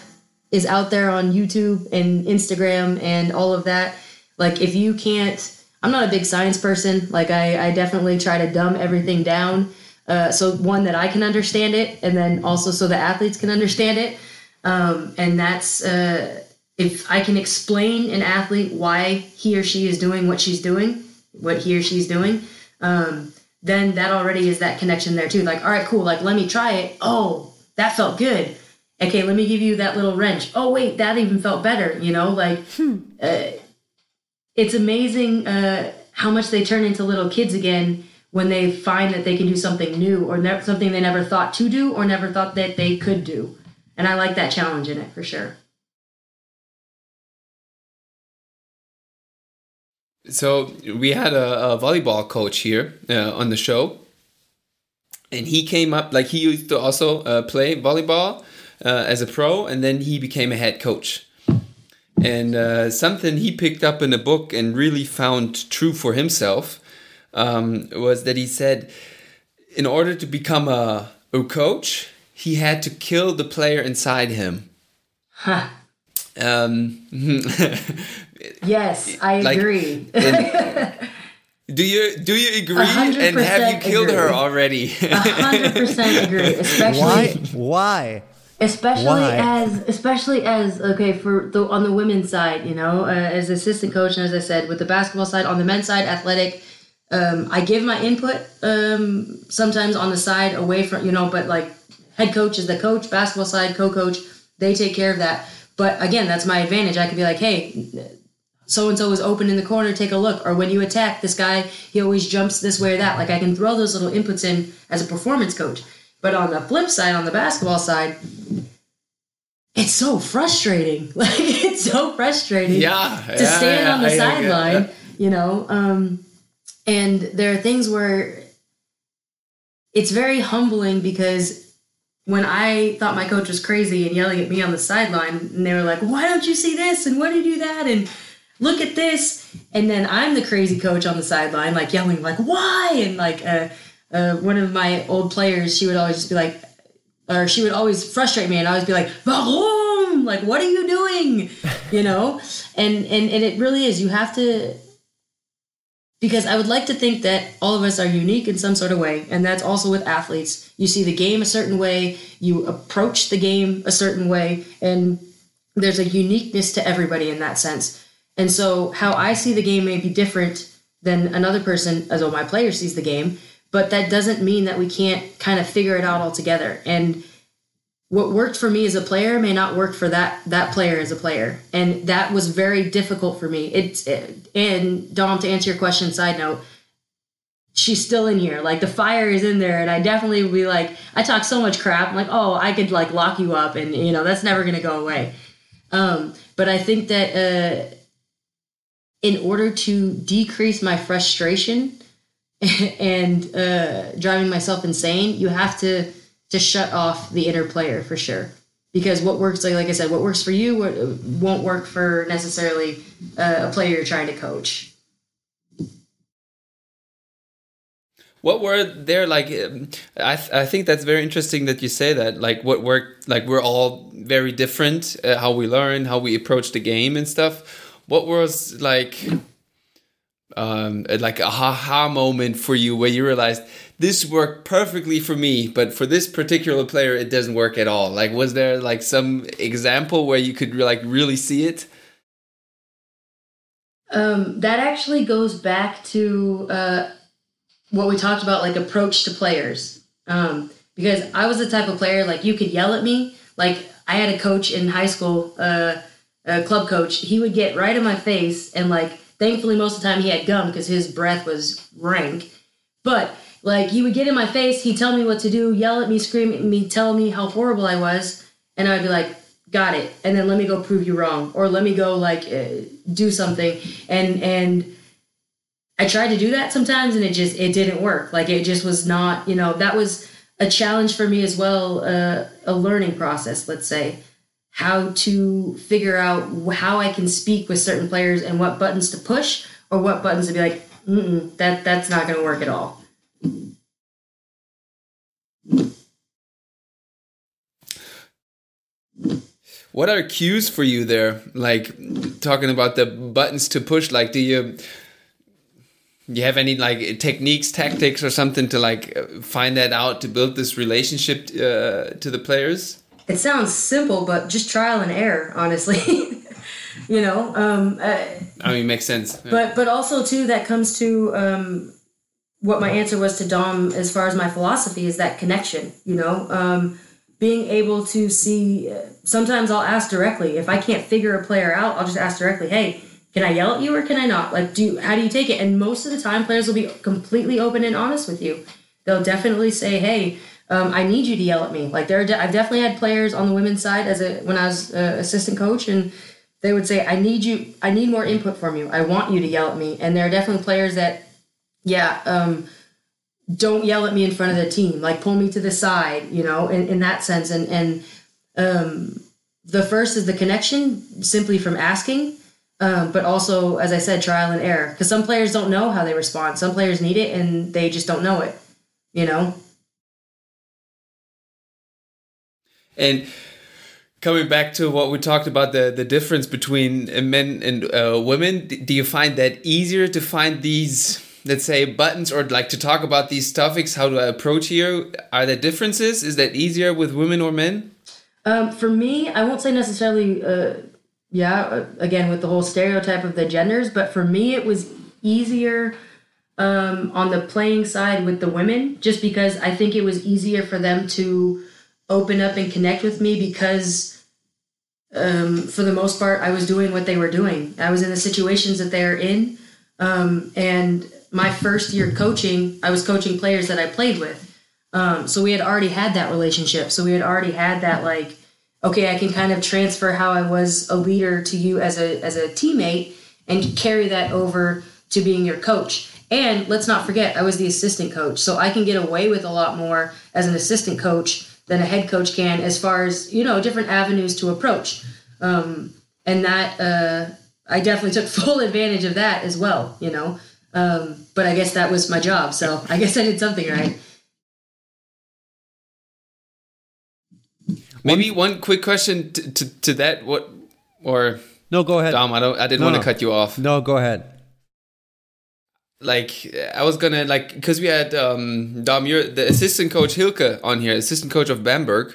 is out there on YouTube and Instagram and all of that, like if you can't, I'm not a big science person. Like I, I definitely try to dumb everything down. Uh, so one that I can understand it, and then also so the athletes can understand it. Um, and that's uh, if I can explain an athlete why he or she is doing what she's doing, what he or she's doing. Um, then that already is that connection there too. Like, all right, cool. Like, let me try it. Oh, that felt good. Okay, let me give you that little wrench. Oh, wait, that even felt better. You know, like, hmm. uh, it's amazing uh, how much they turn into little kids again when they find that they can do something new or ne- something they never thought to do or never thought that they could do. And I like that challenge in it for sure. So we had a, a volleyball coach here uh, on the show, and he came up like he used to also uh, play volleyball uh, as a pro, and then he became a head coach. And uh, something he picked up in a book and really found true for himself um, was that he said, in order to become a, a coach, he had to kill the player inside him. Huh. Um, yes, I like, agree. do you do you agree? And have you killed agree. her already? hundred percent agree. Especially why? Why? Especially why? as especially as okay for the on the women's side, you know, uh, as assistant coach, and as I said, with the basketball side, on the men's side, athletic. Um, I give my input um, sometimes on the side away from you know, but like head coach is the coach, basketball side, co-coach, they take care of that but again, that's my advantage. I could be like, hey, so and so is open in the corner, take a look. Or when you attack this guy, he always jumps this way or that. Like I can throw those little inputs in as a performance coach. But on the flip side, on the basketball side, it's so frustrating. Like it's so frustrating. Yeah. To yeah, stand yeah, on the sideline, you know. Um, and there are things where it's very humbling because when I thought my coach was crazy and yelling at me on the sideline, and they were like, "Why don't you see this? And why do you do that? And look at this!" And then I'm the crazy coach on the sideline, like yelling, like, "Why?" And like uh, uh, one of my old players, she would always just be like, or she would always frustrate me, and I would be like, "Warum? Like, what are you doing?" You know, and and and it really is. You have to because I would like to think that all of us are unique in some sort of way, and that's also with athletes. You see the game a certain way, you approach the game a certain way, and there's a uniqueness to everybody in that sense. And so, how I see the game may be different than another person, as though my player sees the game, but that doesn't mean that we can't kind of figure it out all together. And what worked for me as a player may not work for that that player as a player. And that was very difficult for me. It's it, and dom to answer your question side note she's still in here. Like the fire is in there and i definitely would be like i talk so much crap. I'm like oh i could like lock you up and you know that's never gonna go away. Um, but i think that uh, in order to decrease my frustration and uh, driving myself insane you have to to shut off the inner player for sure. Because what works like, like i said what works for you won't work for necessarily uh, a player you're trying to coach. What were there like um, I, th I think that's very interesting that you say that like what worked like we're all very different uh, how we learn how we approach the game and stuff what was like um like a ha ha moment for you where you realized this worked perfectly for me, but for this particular player, it doesn't work at all. Like, was there like some example where you could like really see it? Um, that actually goes back to uh, what we talked about, like approach to players. Um, because I was the type of player like you could yell at me. Like I had a coach in high school, uh, club coach. He would get right in my face, and like thankfully most of the time he had gum because his breath was rank. But like he would get in my face, he'd tell me what to do, yell at me, scream at me, tell me how horrible I was, and I'd be like, "Got it." And then let me go prove you wrong, or let me go like uh, do something. And and I tried to do that sometimes, and it just it didn't work. Like it just was not, you know, that was a challenge for me as well, uh, a learning process, let's say, how to figure out how I can speak with certain players and what buttons to push or what buttons to be like, that that's not going to work at all. What are cues for you there? Like talking about the buttons to push. Like, do you you have any like techniques, tactics, or something to like find that out to build this relationship uh, to the players? It sounds simple, but just trial and error, honestly. you know, um, uh, I mean, makes sense. Yeah. But but also too that comes to um, what my answer was to Dom as far as my philosophy is that connection. You know. Um, being able to see sometimes i'll ask directly if i can't figure a player out i'll just ask directly hey can i yell at you or can i not like do how do you take it and most of the time players will be completely open and honest with you they'll definitely say hey um, i need you to yell at me. Like there de- i've definitely had players on the women's side as a when i was uh, assistant coach and they would say i need you i need more input from you. I want you to yell at me. And there are definitely players that yeah um, don't yell at me in front of the team like pull me to the side you know in, in that sense. And and um, the first is the connection simply from asking um, but also as i said trial and error. Because some players don't know how they respond. Some players need it and they just don't know it you know and coming back to what we talked about the the difference between men and uh, women do you find that easier to find these let's say buttons or like to talk about these topics how do i approach here? Are there differences? Is that easier with women or men? Um, for me i won't say necessarily uh, yeah uh, again with the whole stereotype of the genders but for me it was easier um, on the playing side with the women just because i think it was easier for them to open up and connect with me because um, for the most part i was doing what they were doing i was in the situations that they're in um, and my first year coaching, I was coaching players that I played with. Um, so we had already had that relationship. So we had already had that like, okay, I can kind of transfer how I was a leader to you as a as a teammate and carry that over to being your coach. And let's not forget, I was the assistant coach, so I can get away with a lot more as an assistant coach than a head coach can, as far as you know, different avenues to approach. Um, and that uh, I definitely took full advantage of that as well. You know, um, but I guess that was my job, so I guess I did something right. Maybe one quick question to, to, to that. What or no? Go ahead, Dom. I don't. I didn't no, want to cut you off. No, go ahead. Like I was gonna like because we had um, Dom, you're the assistant coach Hilke on here, assistant coach of Bamberg,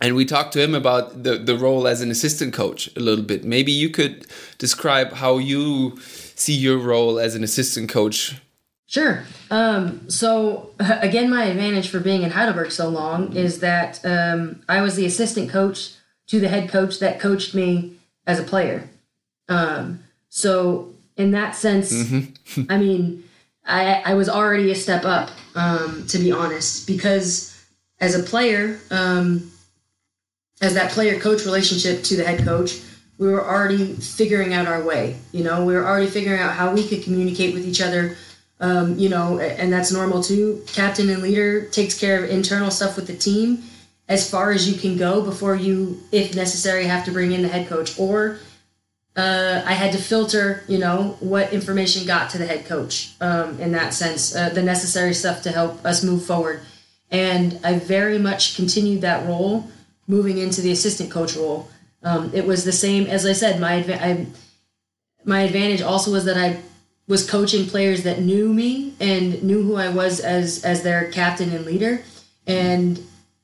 and we talked to him about the the role as an assistant coach a little bit. Maybe you could describe how you see your role as an assistant coach? Sure. Um, so again, my advantage for being in Heidelberg so long is that um, I was the assistant coach to the head coach that coached me as a player. Um, so in that sense, mm-hmm. I mean, I, I was already a step up, um, to be honest, because as a player, um, as that player coach relationship to the head coach, we were already figuring out our way. You know, we were already figuring out how we could communicate with each other. Um, you know, and that's normal too. Captain and leader takes care of internal stuff with the team as far as you can go before you, if necessary, have to bring in the head coach. Or uh, I had to filter, you know, what information got to the head coach um, in that sense, uh, the necessary stuff to help us move forward. And I very much continued that role moving into the assistant coach role. Um, it was the same as I said. My adva- I, my advantage also was that I was coaching players that knew me and knew who I was as as their captain and leader, and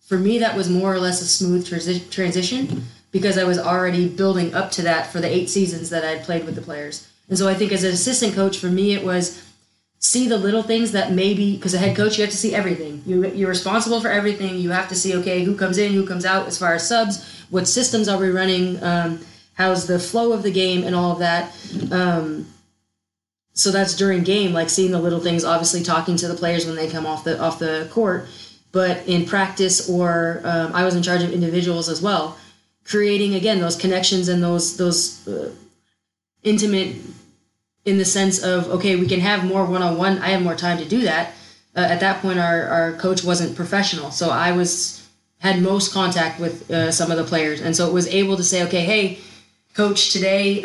for me that was more or less a smooth transi- transition because I was already building up to that for the eight seasons that I'd played with the players. And so I think as an assistant coach, for me it was see the little things that maybe because a head coach you have to see everything. You you're responsible for everything. You have to see okay who comes in, who comes out as far as subs what systems are we running, um, how's the flow of the game, and all of that. Um, so that's during game, like seeing the little things. Obviously, talking to the players when they come off the off the court, but in practice, or um, I was in charge of individuals as well, creating again those connections and those those uh, intimate in the sense of okay, we can have more one on one. I have more time to do that. Uh, at that point, our our coach wasn't professional, so I was had most contact with uh, some of the players, and so it was able to say, okay, hey, coach today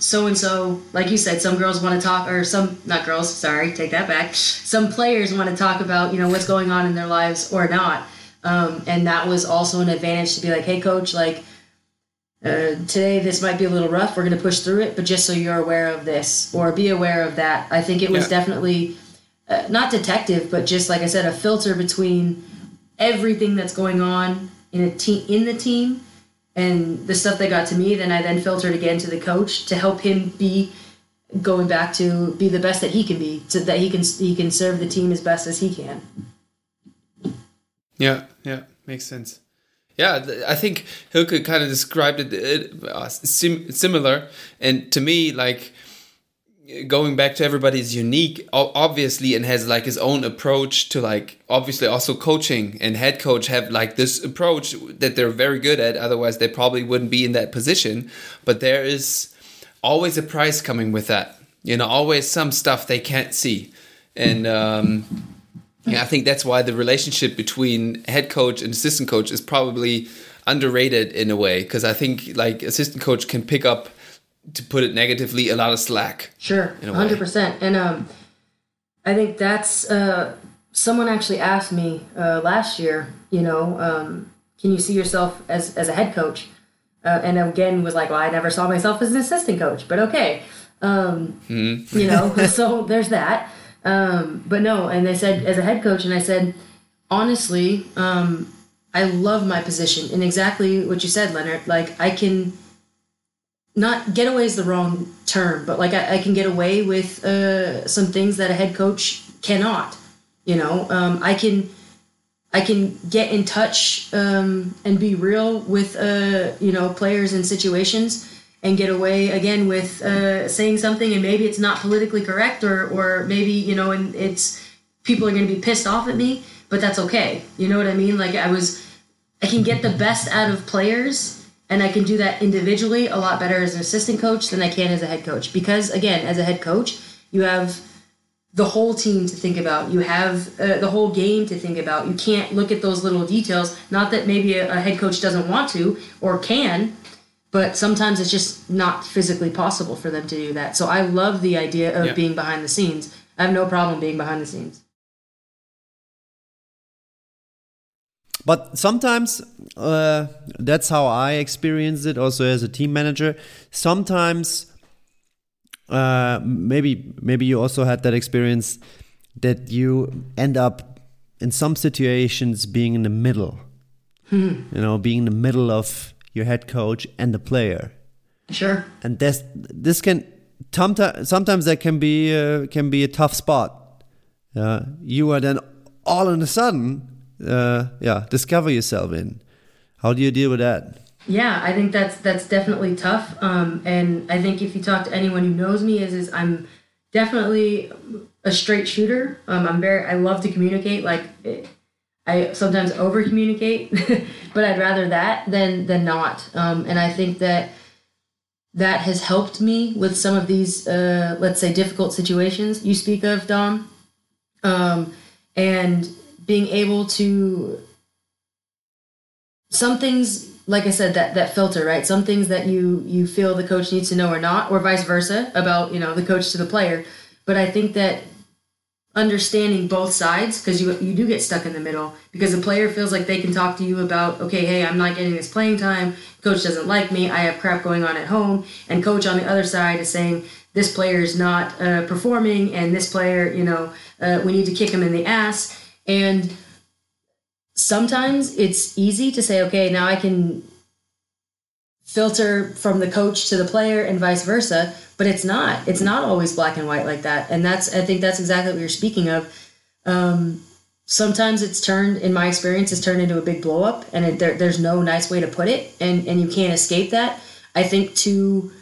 so and so like you said some girls want to talk or some not girls sorry take that back some players want to talk about you know what's going on in their lives or not um, and that was also an advantage to be like hey coach like uh, today this might be a little rough we're going to push through it but just so you're aware of this or be aware of that i think it was Yeah. definitely uh, not detective but just like i said a filter between everything that's going on in a team in the team and the stuff that got to me then i then filtered again to the coach to help him be going back to be the best that he can be so that he can he can serve the team as best as he can Yeah, yeah, makes sense. Yeah, I think Hilke kind of described it, uh, sim- similar, and to me, like going back to everybody's unique, obviously, and has like his own approach to like obviously also coaching and head coach have like this approach that they're very good at. Otherwise, they probably wouldn't be in that position. But there is always a price coming with that. You know, always some stuff they can't see, and. um yeah, I think that's why the relationship between head coach and assistant coach is probably underrated in a way because I think like assistant coach can pick up, to put it negatively, a lot of slack. Sure, in a way. hundred percent. And um, I think that's uh, someone actually asked me uh, last year. You know, um, can you see yourself as as a head coach? Uh, and again, was like, well, I never saw myself as an assistant coach, but okay. Um, You know, so there's that. Um, but no, and they said as a head coach, and I said, honestly, um, I love my position, and exactly what you said, Leonard. Like I can not get away is the wrong term, but like I, I can get away with uh, some things that a head coach cannot. You know, um, I can I can get in touch um, and be real with uh, you know players and situations and get away again with uh, saying something and maybe it's not politically correct or or maybe you know and it's people are going to be pissed off at me, but that's okay. You know what I mean? Like I was I can get the best out of players and I can do that individually a lot better as an assistant coach than I can as a head coach because again as a head coach you have the whole team to think about you have uh, the whole game to think about you can't look at those little details not that maybe a, a head coach doesn't want to or can but sometimes it's just not physically possible for them to do that so I love the idea of Yeah. being behind the scenes I have no problem being behind the scenes But sometimes uh, that's how I experienced it also as a team manager. Sometimes uh, maybe maybe you also had that experience that you end up in some situations being in the middle. You know, being in the middle of your head coach and the player. sure And this this can sometimes sometimes that can be uh, can be a tough spot. Uh, you are then all of a sudden, uh, yeah, discover yourself in. How do you deal with that? Yeah, I think that's that's definitely tough. Um, and I think if you talk to anyone who knows me, is is I'm definitely a straight shooter. Um, I'm very I love to communicate. Like I sometimes over communicate, but I'd rather that than than not. Um, and I think that that has helped me with some of these uh, let's say difficult situations you speak of, Dom. Um, and being able to some things like i said that that filter right some things that you you feel the coach needs to know or not or vice versa about you know the coach to the player but i think that understanding both sides because you you do get stuck in the middle because the player feels like they can talk to you about okay hey i'm not getting this playing time coach doesn't like me i have crap going on at home and coach on the other side is saying this player is not uh, performing and this player you know uh, we need to kick him in the ass. And sometimes it's easy to say, okay, now I can filter from the coach to the player and vice versa, but it's not. It's not always black and white like that. And that's, I think that's exactly what you're speaking of. Um, sometimes it's turned, in my experience, it's turned into a big blow up and it, there, there's no nice way to put it and, and you can't escape that. I think to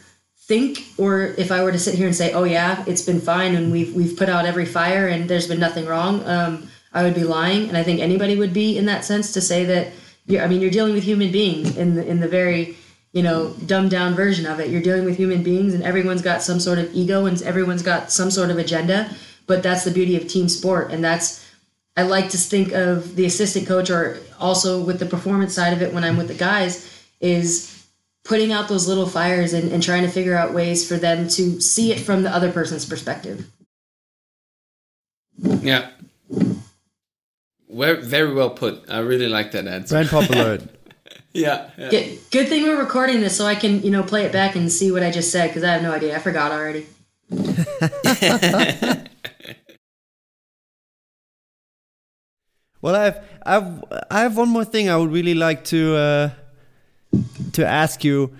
think or if I were to sit here and say, "Oh yeah, it's been fine and we've we've put out every fire and there's been nothing wrong," um, I would be lying, and I think anybody would be in that sense to say that. You're, I mean, you're dealing with human beings in the in the very you know dumbed down version of it. You're dealing with human beings, and everyone's got some sort of ego and everyone's got some sort of agenda. But that's the beauty of team sport, and that's I like to think of the assistant coach or also with the performance side of it when I'm with the guys is putting out those little fires and, and trying to figure out ways for them to see it from the other person's perspective. Yeah. Very, very well put. I really like that answer. Brand popular. yeah. yeah. Good, good thing we're recording this so I can, you know, play it back and see what I just said because I have no idea. I forgot already. well, I've, I've, I have one more thing I would really like to uh, to ask you.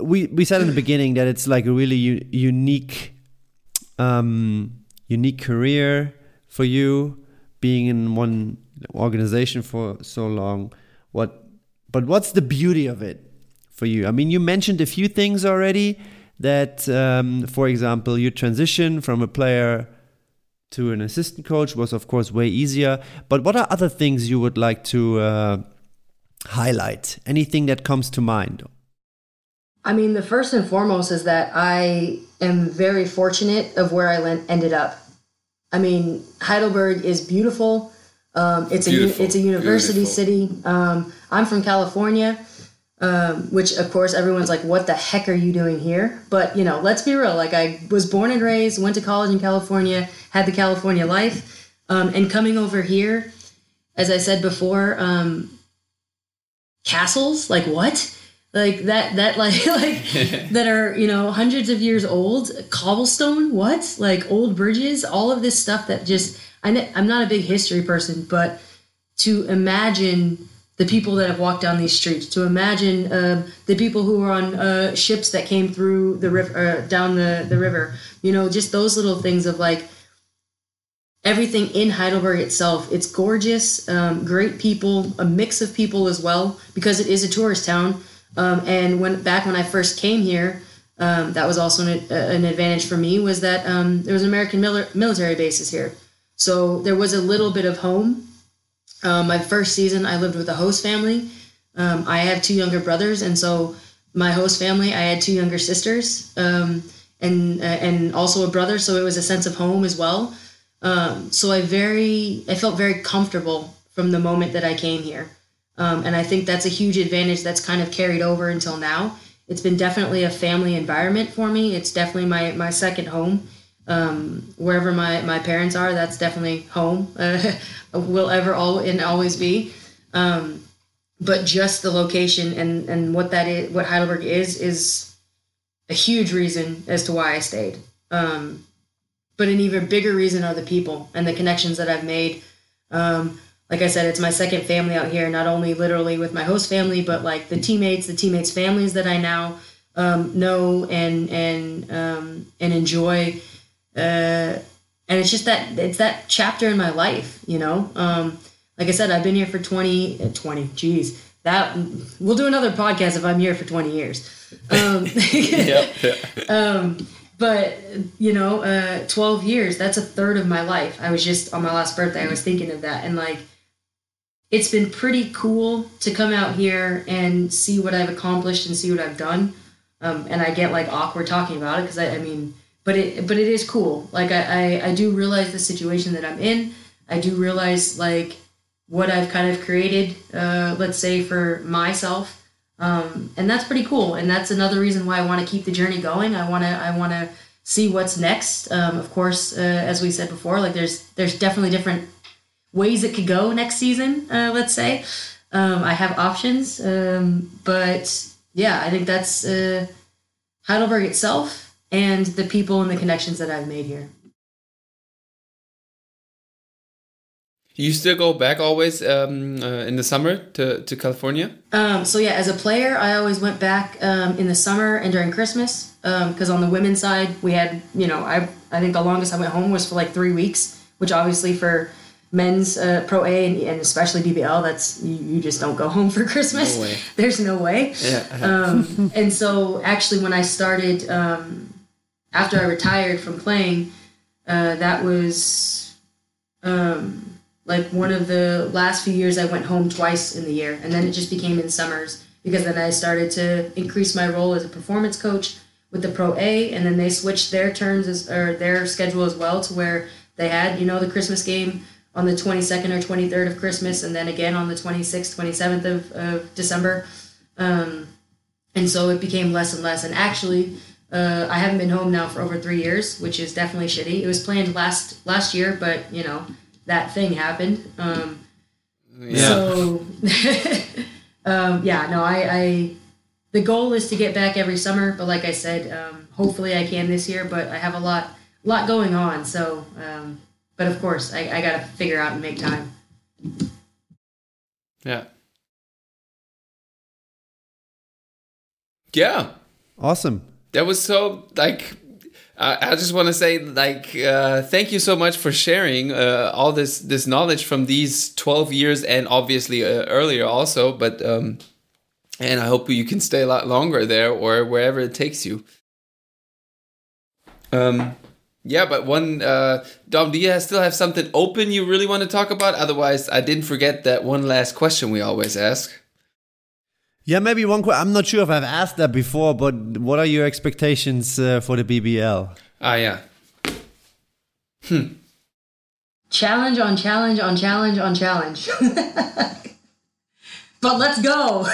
We we said in the beginning that it's like a really u- unique, um, unique career for you, being in one organization for so long. What, but what's the beauty of it for you? I mean, you mentioned a few things already. That, um, for example, your transition from a player to an assistant coach was, of course, way easier. But what are other things you would like to uh, highlight? Anything that comes to mind? I mean, the first and foremost is that I am very fortunate of where I ended up. I mean, Heidelberg is beautiful. Um, it's beautiful. a it's a university beautiful. city. Um, I'm from California, um, which of course everyone's like, "What the heck are you doing here?" But you know, let's be real. Like, I was born and raised, went to college in California, had the California life, um, and coming over here, as I said before, um, castles. Like what? Like that that like like that are you know hundreds of years old. Cobblestone. What? Like old bridges. All of this stuff that just I I'm not a big history person, but to imagine the people that have walked down these streets, to imagine uh, the people who were on uh, ships that came through the river, uh, down the, the river, you know, just those little things of like everything in Heidelberg itself. It's gorgeous, um, great people, a mix of people as well, because it is a tourist town. Um, and when back when I first came here, um, that was also an, an, advantage for me was that um, there was an American mil- military bases here. So there was a little bit of home. Um, my first season, I lived with a host family. Um, I have two younger brothers, and so my host family, I had two younger sisters, um, and uh, and also a brother. So it was a sense of home as well. Um, so I very, I felt very comfortable from the moment that I came here, um, and I think that's a huge advantage that's kind of carried over until now. It's been definitely a family environment for me. It's definitely my my second home um, wherever my, my parents are, that's definitely home. Uh, will ever all and always be. Um, but just the location and, and what that is, what Heidelberg is, is a huge reason as to why I stayed. Um, but an even bigger reason are the people and the connections that I've made. Um, like I said, it's my second family out here, not only literally with my host family, but like the teammates, the teammates' families that I now um, know and and um, and enjoy uh, and it's just that it's that chapter in my life, you know. Um, like I said, I've been here for 20, uh, 20, geez, that we'll do another podcast if I'm here for 20 years. Um, yep, um, but you know, uh, 12 years, that's a third of my life. I was just on my last birthday, I was thinking of that. And like, it's been pretty cool to come out here and see what I've accomplished and see what I've done. Um, and I get like awkward talking about it because I, I mean, but it but it is cool. Like I, I, I do realize the situation that I'm in. I do realize like what I've kind of created, uh, let's say for myself, um, and that's pretty cool. And that's another reason why I want to keep the journey going. I want to I want to see what's next. Um, of course, uh, as we said before, like there's there's definitely different ways it could go next season. Uh, let's say um, I have options, um, but yeah, I think that's uh, Heidelberg itself and the people and the connections that I've made here. You still go back always um, uh, in the summer to, to California? Um, so yeah, as a player, I always went back um, in the summer and during Christmas because um, on the women's side, we had you know I I think the longest I went home was for like three weeks, which obviously for men's uh, pro A and, and, especially BBL, that's you, you, just don't go home for Christmas. No There's no way. Yeah. um, and so actually, when I started um, after I retired from playing, uh, that was um, like one of the last few years I went home twice in the year, and then it just became in summers because then I started to increase my role as a performance coach with the Pro A, and then they switched their terms as, or their schedule as well to where they had you know the Christmas game on the 22nd or 23rd of Christmas, and then again on the 26th, 27th of, of December. Um, and so it became less and less. And actually, uh, I haven't been home now for over three years, which is definitely shitty. It was planned last last year, but you know that thing happened. Um, Yeah. So, um, yeah, no, I, I, the goal is to get back every summer, but like I said, um, hopefully I can this year. But I have a lot, lot going on. So, um, but of course, I, I got to figure out and make time. Yeah. Yeah. Awesome. That was so like I just want to say like uh, thank you so much for sharing uh, all this this knowledge from these 12 years and obviously uh, earlier also but um and I hope you can stay a lot longer there or wherever it takes you. Um yeah, but one uh Dom, do you still have something open you really want to talk about? Otherwise, I didn't forget that one last question we always ask. Yeah, maybe one question. I'm not sure if I've asked that before, but what are your expectations uh, for the BBL? Ah, yeah. Challenge on challenge on challenge on challenge. but let's go.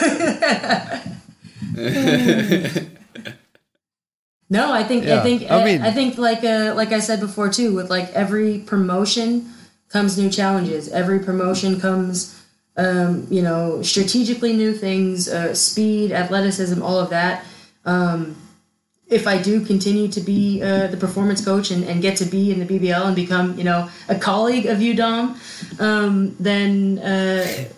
no, I think Yeah, I think I I, mean- I think like uh, like I said before too, with like every promotion comes new challenges. Every promotion comes um, you know, strategically new things, uh, speed, athleticism, all of that. Um, if I do continue to be uh, the performance coach and, and get to be in the BBL and become, you know, a colleague of you, Dom, um, then uh,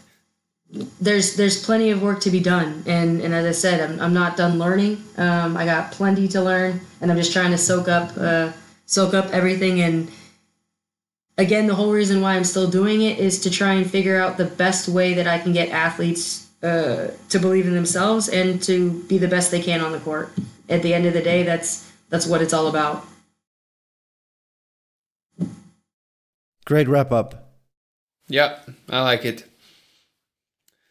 there's there's plenty of work to be done. And and as I said, I'm, I'm not done learning. Um, I got plenty to learn, and I'm just trying to soak up uh, soak up everything. And again, the whole reason why I'm still doing it is to try and figure out the best way that I can get athletes uh, to believe in themselves and to be the best they can on the court. At the end of the day, that's that's what it's all about. Great wrap up. Yeah, I like it.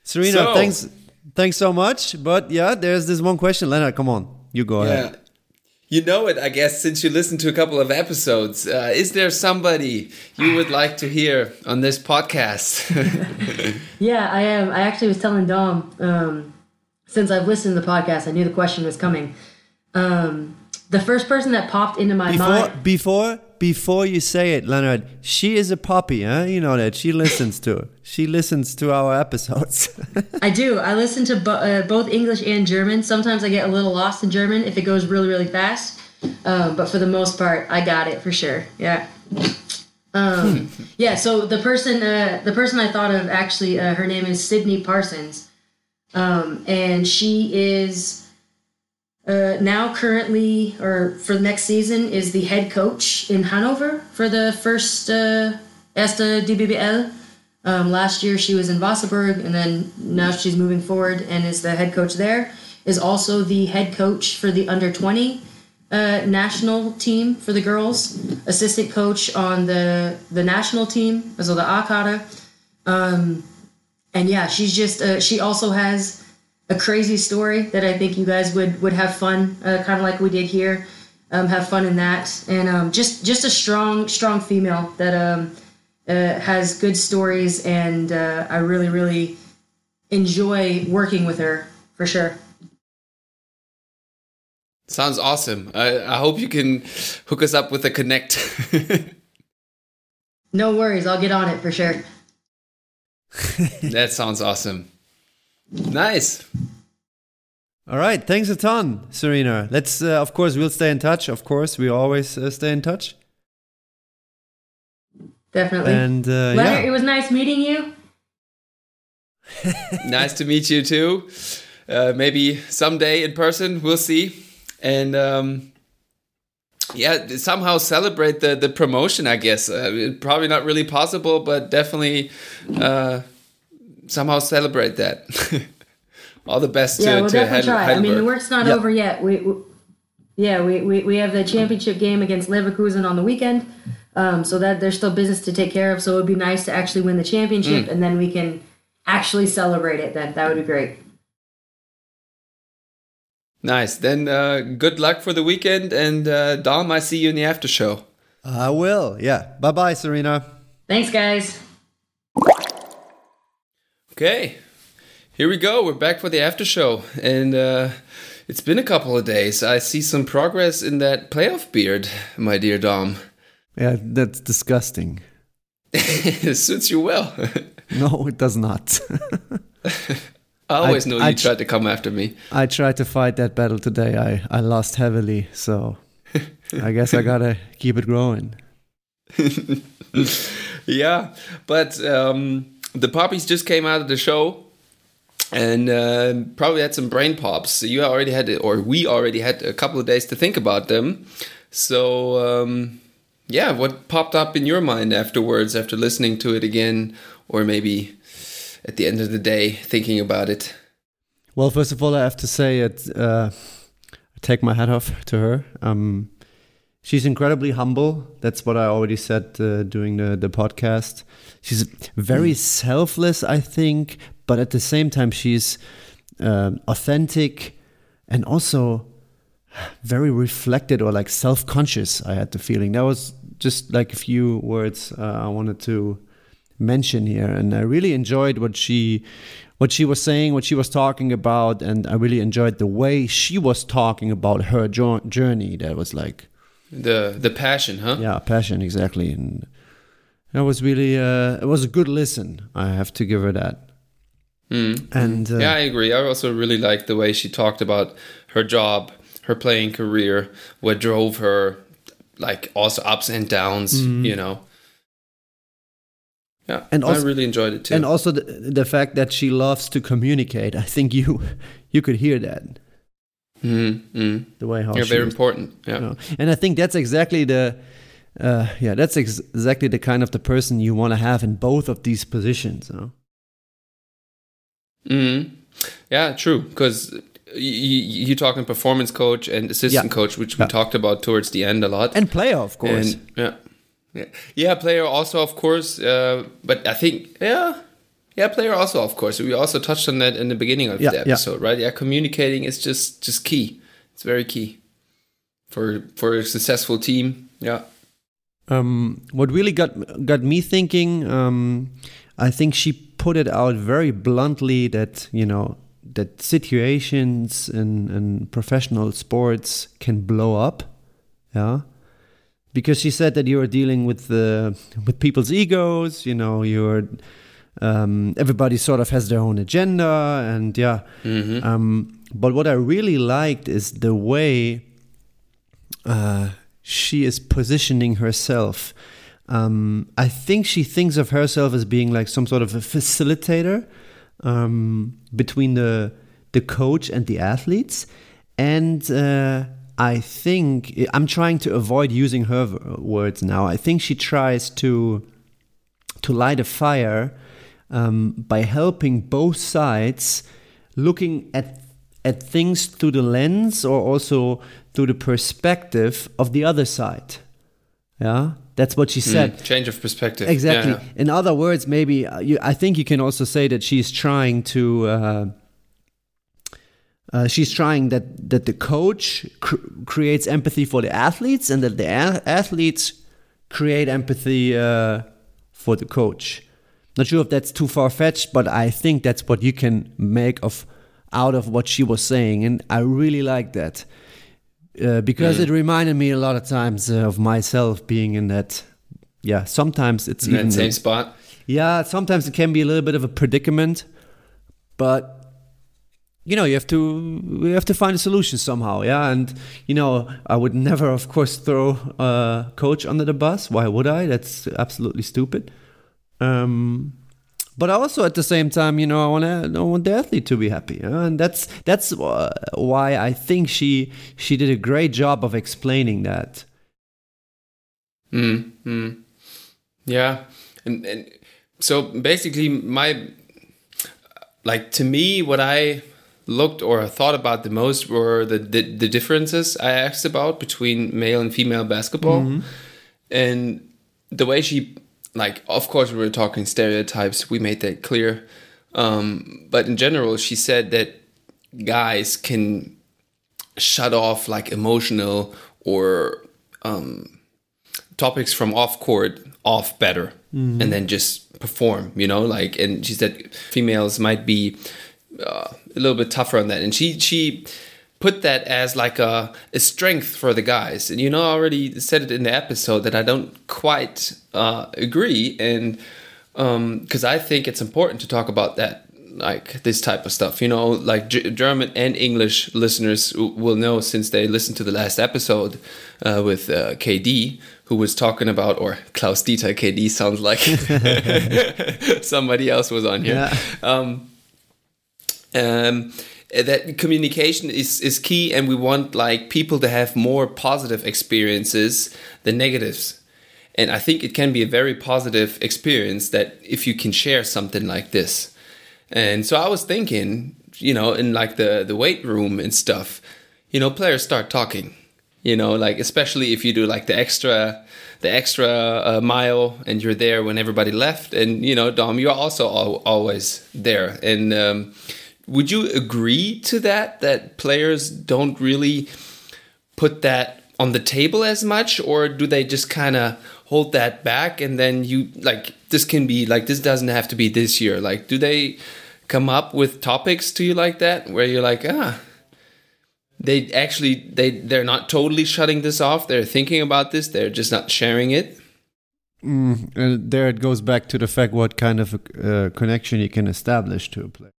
Serena, So- thanks thanks so much. But yeah, there's this one question. Leonard, come on. You go ahead. Yeah. You know it, I guess, since you listened to a couple of episodes. Uh, is there somebody you would like to hear on this podcast? Yeah, I am. I actually was telling Dom um, since I've listened to the podcast, I knew the question was coming. Um, the first person that popped into my Before mind. before before you say it, Leonard, she is a puppy, huh? You know that. She listens to she listens to our episodes. I do. I listen to bo- uh, both English and German. Sometimes I get a little lost in German if it goes really, really fast. Um, but for the most part, I got it for sure. Yeah. Um, yeah. So the person, uh, the person I thought of actually, uh, her name is Sidney Parsons, um, and she is uh, now currently, or for the next season, is the head coach in Hanover for the first uh, DBBL. Um, last year she was in Wasserburg, and then now she's moving forward and is the head coach there. Is also the head coach for the under twenty uh, national team for the girls. Assistant coach on the the national team, also the A-kader. Um, and yeah, she's just uh, she also has a crazy story that I think you guys would would have fun, uh, kind of like we did here. Um, have fun in that, and um, just just a strong strong female that um, uh, has good stories, and uh, I really really enjoy working with her for sure. Sounds awesome. I, I hope you can hook us up with a connect. No worries, I'll get on it for sure. that sounds awesome. Nice. All right, thanks a ton, Serena. Let's uh, of course we'll stay in touch. Of course, we always uh, stay in touch. Definitely. And uh, Leonard, it was nice meeting you. nice to meet you too. Uh, maybe someday in person, we'll see. And um, yeah, somehow celebrate the, the promotion, I guess. Uh, probably not really possible, but definitely uh, somehow celebrate that. All the best Yeah, to, we'll to definitely Heid- try. I mean, the work's not Yep. over yet. We, we yeah, we, we, we have the championship game against Leverkusen on the weekend, um, so that there's still business to take care of. So it would be nice to actually win the Mm. championship, and then we can actually celebrate it. Then that would be great. Nice. Then uh, good luck for the weekend. And uh, Dom, I see you in the after show. I will. Yeah. Bye bye, Serena. Thanks, guys. Okay. here we go. We're back for the after show, and uh, it's been a couple of days. I see some progress in that playoff beard, my dear Dom. Yeah, that's disgusting. it suits you well. no, it does not. I always I, knew you I, tried to come after me. I tried to fight that battle today. I, I lost heavily, so I guess I gotta keep it growing. yeah, but um, the puppies just came out of the show and uh, probably had some brain pops. You already had, or we already had a couple of days to think about them. So, um, yeah, what popped up in your mind afterwards after listening to it again, or maybe at the end of the day thinking about it? Well, first of all, I have to say it. Uh, take my hat off to her. Um, she's incredibly humble. That's what I already said uh, during the the podcast. She's very mm. selfless, I think, but at the same time, she's uh, authentic and also very reflected or like self conscious. I had the feeling that was just like a few words uh, I wanted to mention here, and I really enjoyed what she what she was saying, what she was talking about, and I really enjoyed the way she was talking about her jo- journey. That was like the the passion, huh? Yeah, passion exactly, and that was really uh, it was a good listen. I have to give her that. Mm. And uh, yeah, I agree. I also really liked the way she talked about her job, her playing career, what drove her, like also ups and downs. Mm. You know. Yeah, and also, I really enjoyed it too. And also the, the fact that she loves to communicate. I think you you could hear that. Mm, The way how you're very important. Yeah, you know? and I think that's exactly the. Uh, yeah, that's ex exactly the kind of the person you want to have in both of these positions. You know? Mm. Yeah, true. Because you, are talking performance coach and assistant yeah. coach, which we yeah. talked about towards the end a lot, and player, of course. And, yeah, yeah, yeah, player also, of course. Uh, but I think, yeah, yeah, player also, of course. We also touched on that in the beginning of yeah, the episode, right? Yeah, communicating is just just key. It's very key for for a successful team. Yeah. Um, what really got got me thinking, um, I think she put it out very bluntly that you know that situations in, in professional sports can blow up yeah because she said that you are dealing with the with people's egos you know you're um, everybody sort of has their own agenda and yeah mm-hmm. um, but what i really liked is the way uh, she is positioning herself um, I think she thinks of herself as being like some sort of a facilitator um, between the the coach and the athletes, and uh, I think I'm trying to avoid using her words now. I think she tries to to light a fire um, by helping both sides looking at at things through the lens or also through the perspective of the other side. Yeah, that's what she hmm, said. Mm, change of perspective. Exactly. Yeah, yeah. In other words, maybe uh, you, I think you can also say that she's trying to. Uh, uh, she's trying that that the coach cr creates empathy for the athletes, and that the athletes create empathy uh, for the coach. Not sure if that's too far fetched, but I think that's what you can make of out of what she was saying, and I really like that. Uh, because mm. it reminded me a lot of times uh, of myself being in that. Yeah, sometimes it's in even that same spot. Yeah, sometimes it can be a little bit of a predicament, but you know you have to you have to find a solution somehow. Yeah, and you know I would never, of course, throw a coach under the bus. Why would I? That's absolutely stupid. Um, but also at the same time, you know, I want to I want the athlete to be happy, you know? and that's that's why I think she she did a great job of explaining that. Hmm. mm. Yeah, and and so basically, my like to me, what I looked or thought about the most were the the, the differences I asked about between male and female basketball, mm -hmm. and the way she like of course we were talking stereotypes. We made that clear. Um, but in general she said that guys can shut off like emotional or um, topics from off court off better mm-hmm. and then just perform you know? Like and she said females might be uh, a little bit tougher on that, and she she put that as like a, a strength for the guys. And you know, I already said it in the episode that I don't quite uh, agree, and because um, I think it's important to talk about that, like this type of stuff. You know, like G- German and English listeners will know since they listened to the last episode uh, with uh, KD, who was talking about, or Klaus Dieter KD sounds like somebody else was on here. Yeah. Um, um, that communication is, is key and we want like people to have more positive experiences than negatives. And i think it can be a very positive experience that if you can share something like this. And so i was thinking you know in like the the weight room and stuff you know players start talking you know like especially if you do like the extra the extra uh, mile and you're there when everybody left. And you know dom you're also al always there. And um, would you agree to that that players don't really put that on the table as much or do they just kind of hold that back and then you like this can be like this doesn't have to be this year? Like do they come up with topics to you like that where you're like ah they actually they they're not totally shutting this off. They're thinking about this. They're just not sharing it mm, and there it goes back to the fact what kind of uh, connection you can establish to a player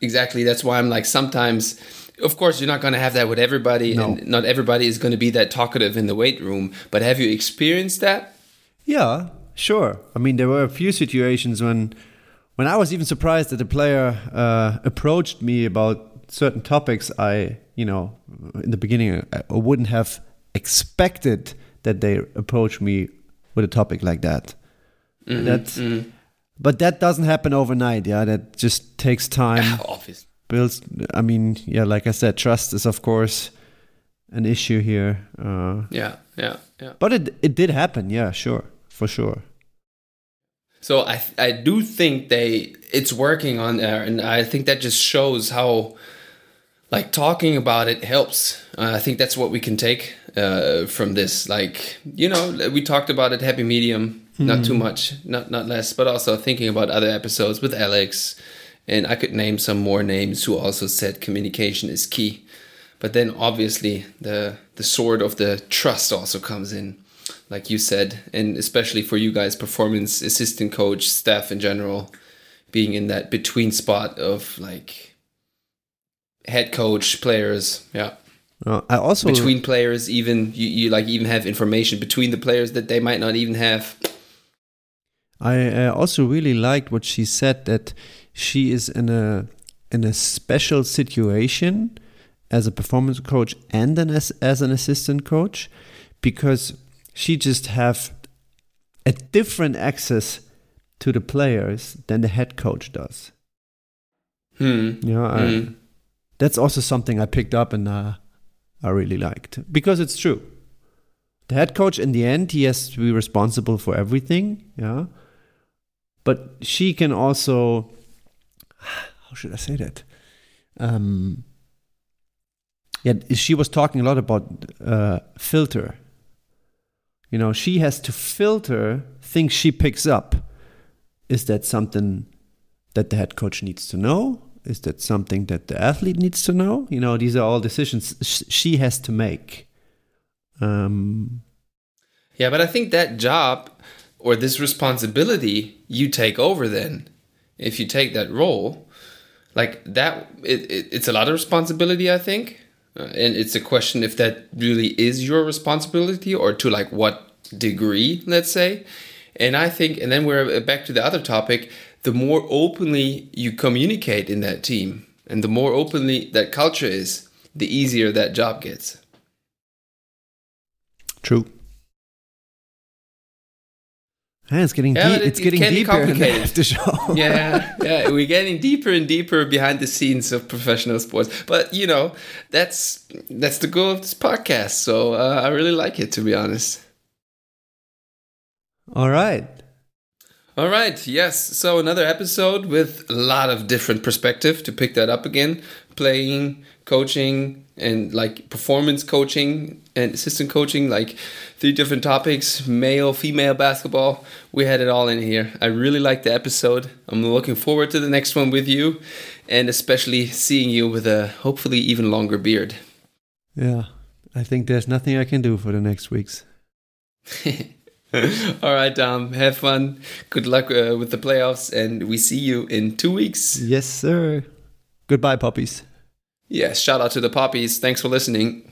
exactly. That's why i'm like sometimes of course you're not going to have that with everybody no. and not everybody is going to be that talkative in the weight room but have you experienced that? Yeah sure. I mean there were a few situations when when i was even surprised that a player uh, approached me about certain topics i you know in the beginning i wouldn't have expected that they approach me with a topic like that. Mm -hmm, that's mm -hmm but that doesn't happen overnight. Yeah, that just takes time. Obviously. Builds. I mean, yeah, like I said, trust is of course an issue here. Uh, yeah, yeah, yeah. But it it did happen. Yeah, sure, for sure. So I I do think they it's working on there, and I think that just shows how like talking about it helps. Uh, I think that's what we can take uh, from this. Like you know, we talked about it, happy medium not too hmm. much, not not less, but also thinking about other episodes with Alex, and I could name some more names who also said communication is key. But then obviously the the sword of the trust also comes in, like you said, and especially for you guys, performance assistant coach, staff in general, being in that between spot of like head coach, players, yeah. Uh, I also between players, even you, you like even have information between the players that they might not even have. I uh, also really liked what she said that she is in a in a special situation as a performance coach and then as, as an assistant coach because she just have a different access to the players than the head coach does. Hmm. Yeah, hmm. that's also something I picked up and uh, I really liked because it's true. The head coach, in the end, he has to be responsible for everything. Yeah, but she can also how should I say that? Um, yeah, she was talking a lot about uh, filter. You know, she has to filter things she picks up. Is that something that the head coach needs to know? Is that something that the athlete needs to know? You know, these are all decisions she has to make. Um, yeah, but I think that job or this responsibility you take over then if you take that role like that it, it, it's a lot of responsibility i think. Uh, and it's a question if that really is your responsibility or to like what degree let's say. And i think and then we're back to the other topic the more openly you communicate in that team and the more openly that culture is the easier that job gets. True yeah, it's getting yeah, deep, it's getting deeper after show. yeah, yeah, we're getting deeper and deeper behind the scenes of professional sports. But you know, that's that's the goal of this podcast. So uh, I really like it, to be honest. All right. All right, yes. So another episode with a lot of different perspective to pick that up again. Playing, coaching, and like performance coaching and assistant coaching, like three different topics, male, female basketball. We had it all in here. I really liked the episode. I'm looking forward to the next one with you and especially seeing you with a hopefully even longer beard. Yeah, I think there's nothing I can do for the next weeks. All right, Dom. Have fun. Good luck uh, with the playoffs, and we see you in two weeks. Yes, sir. Goodbye, poppies. Yes, shout out to the poppies. Thanks for listening.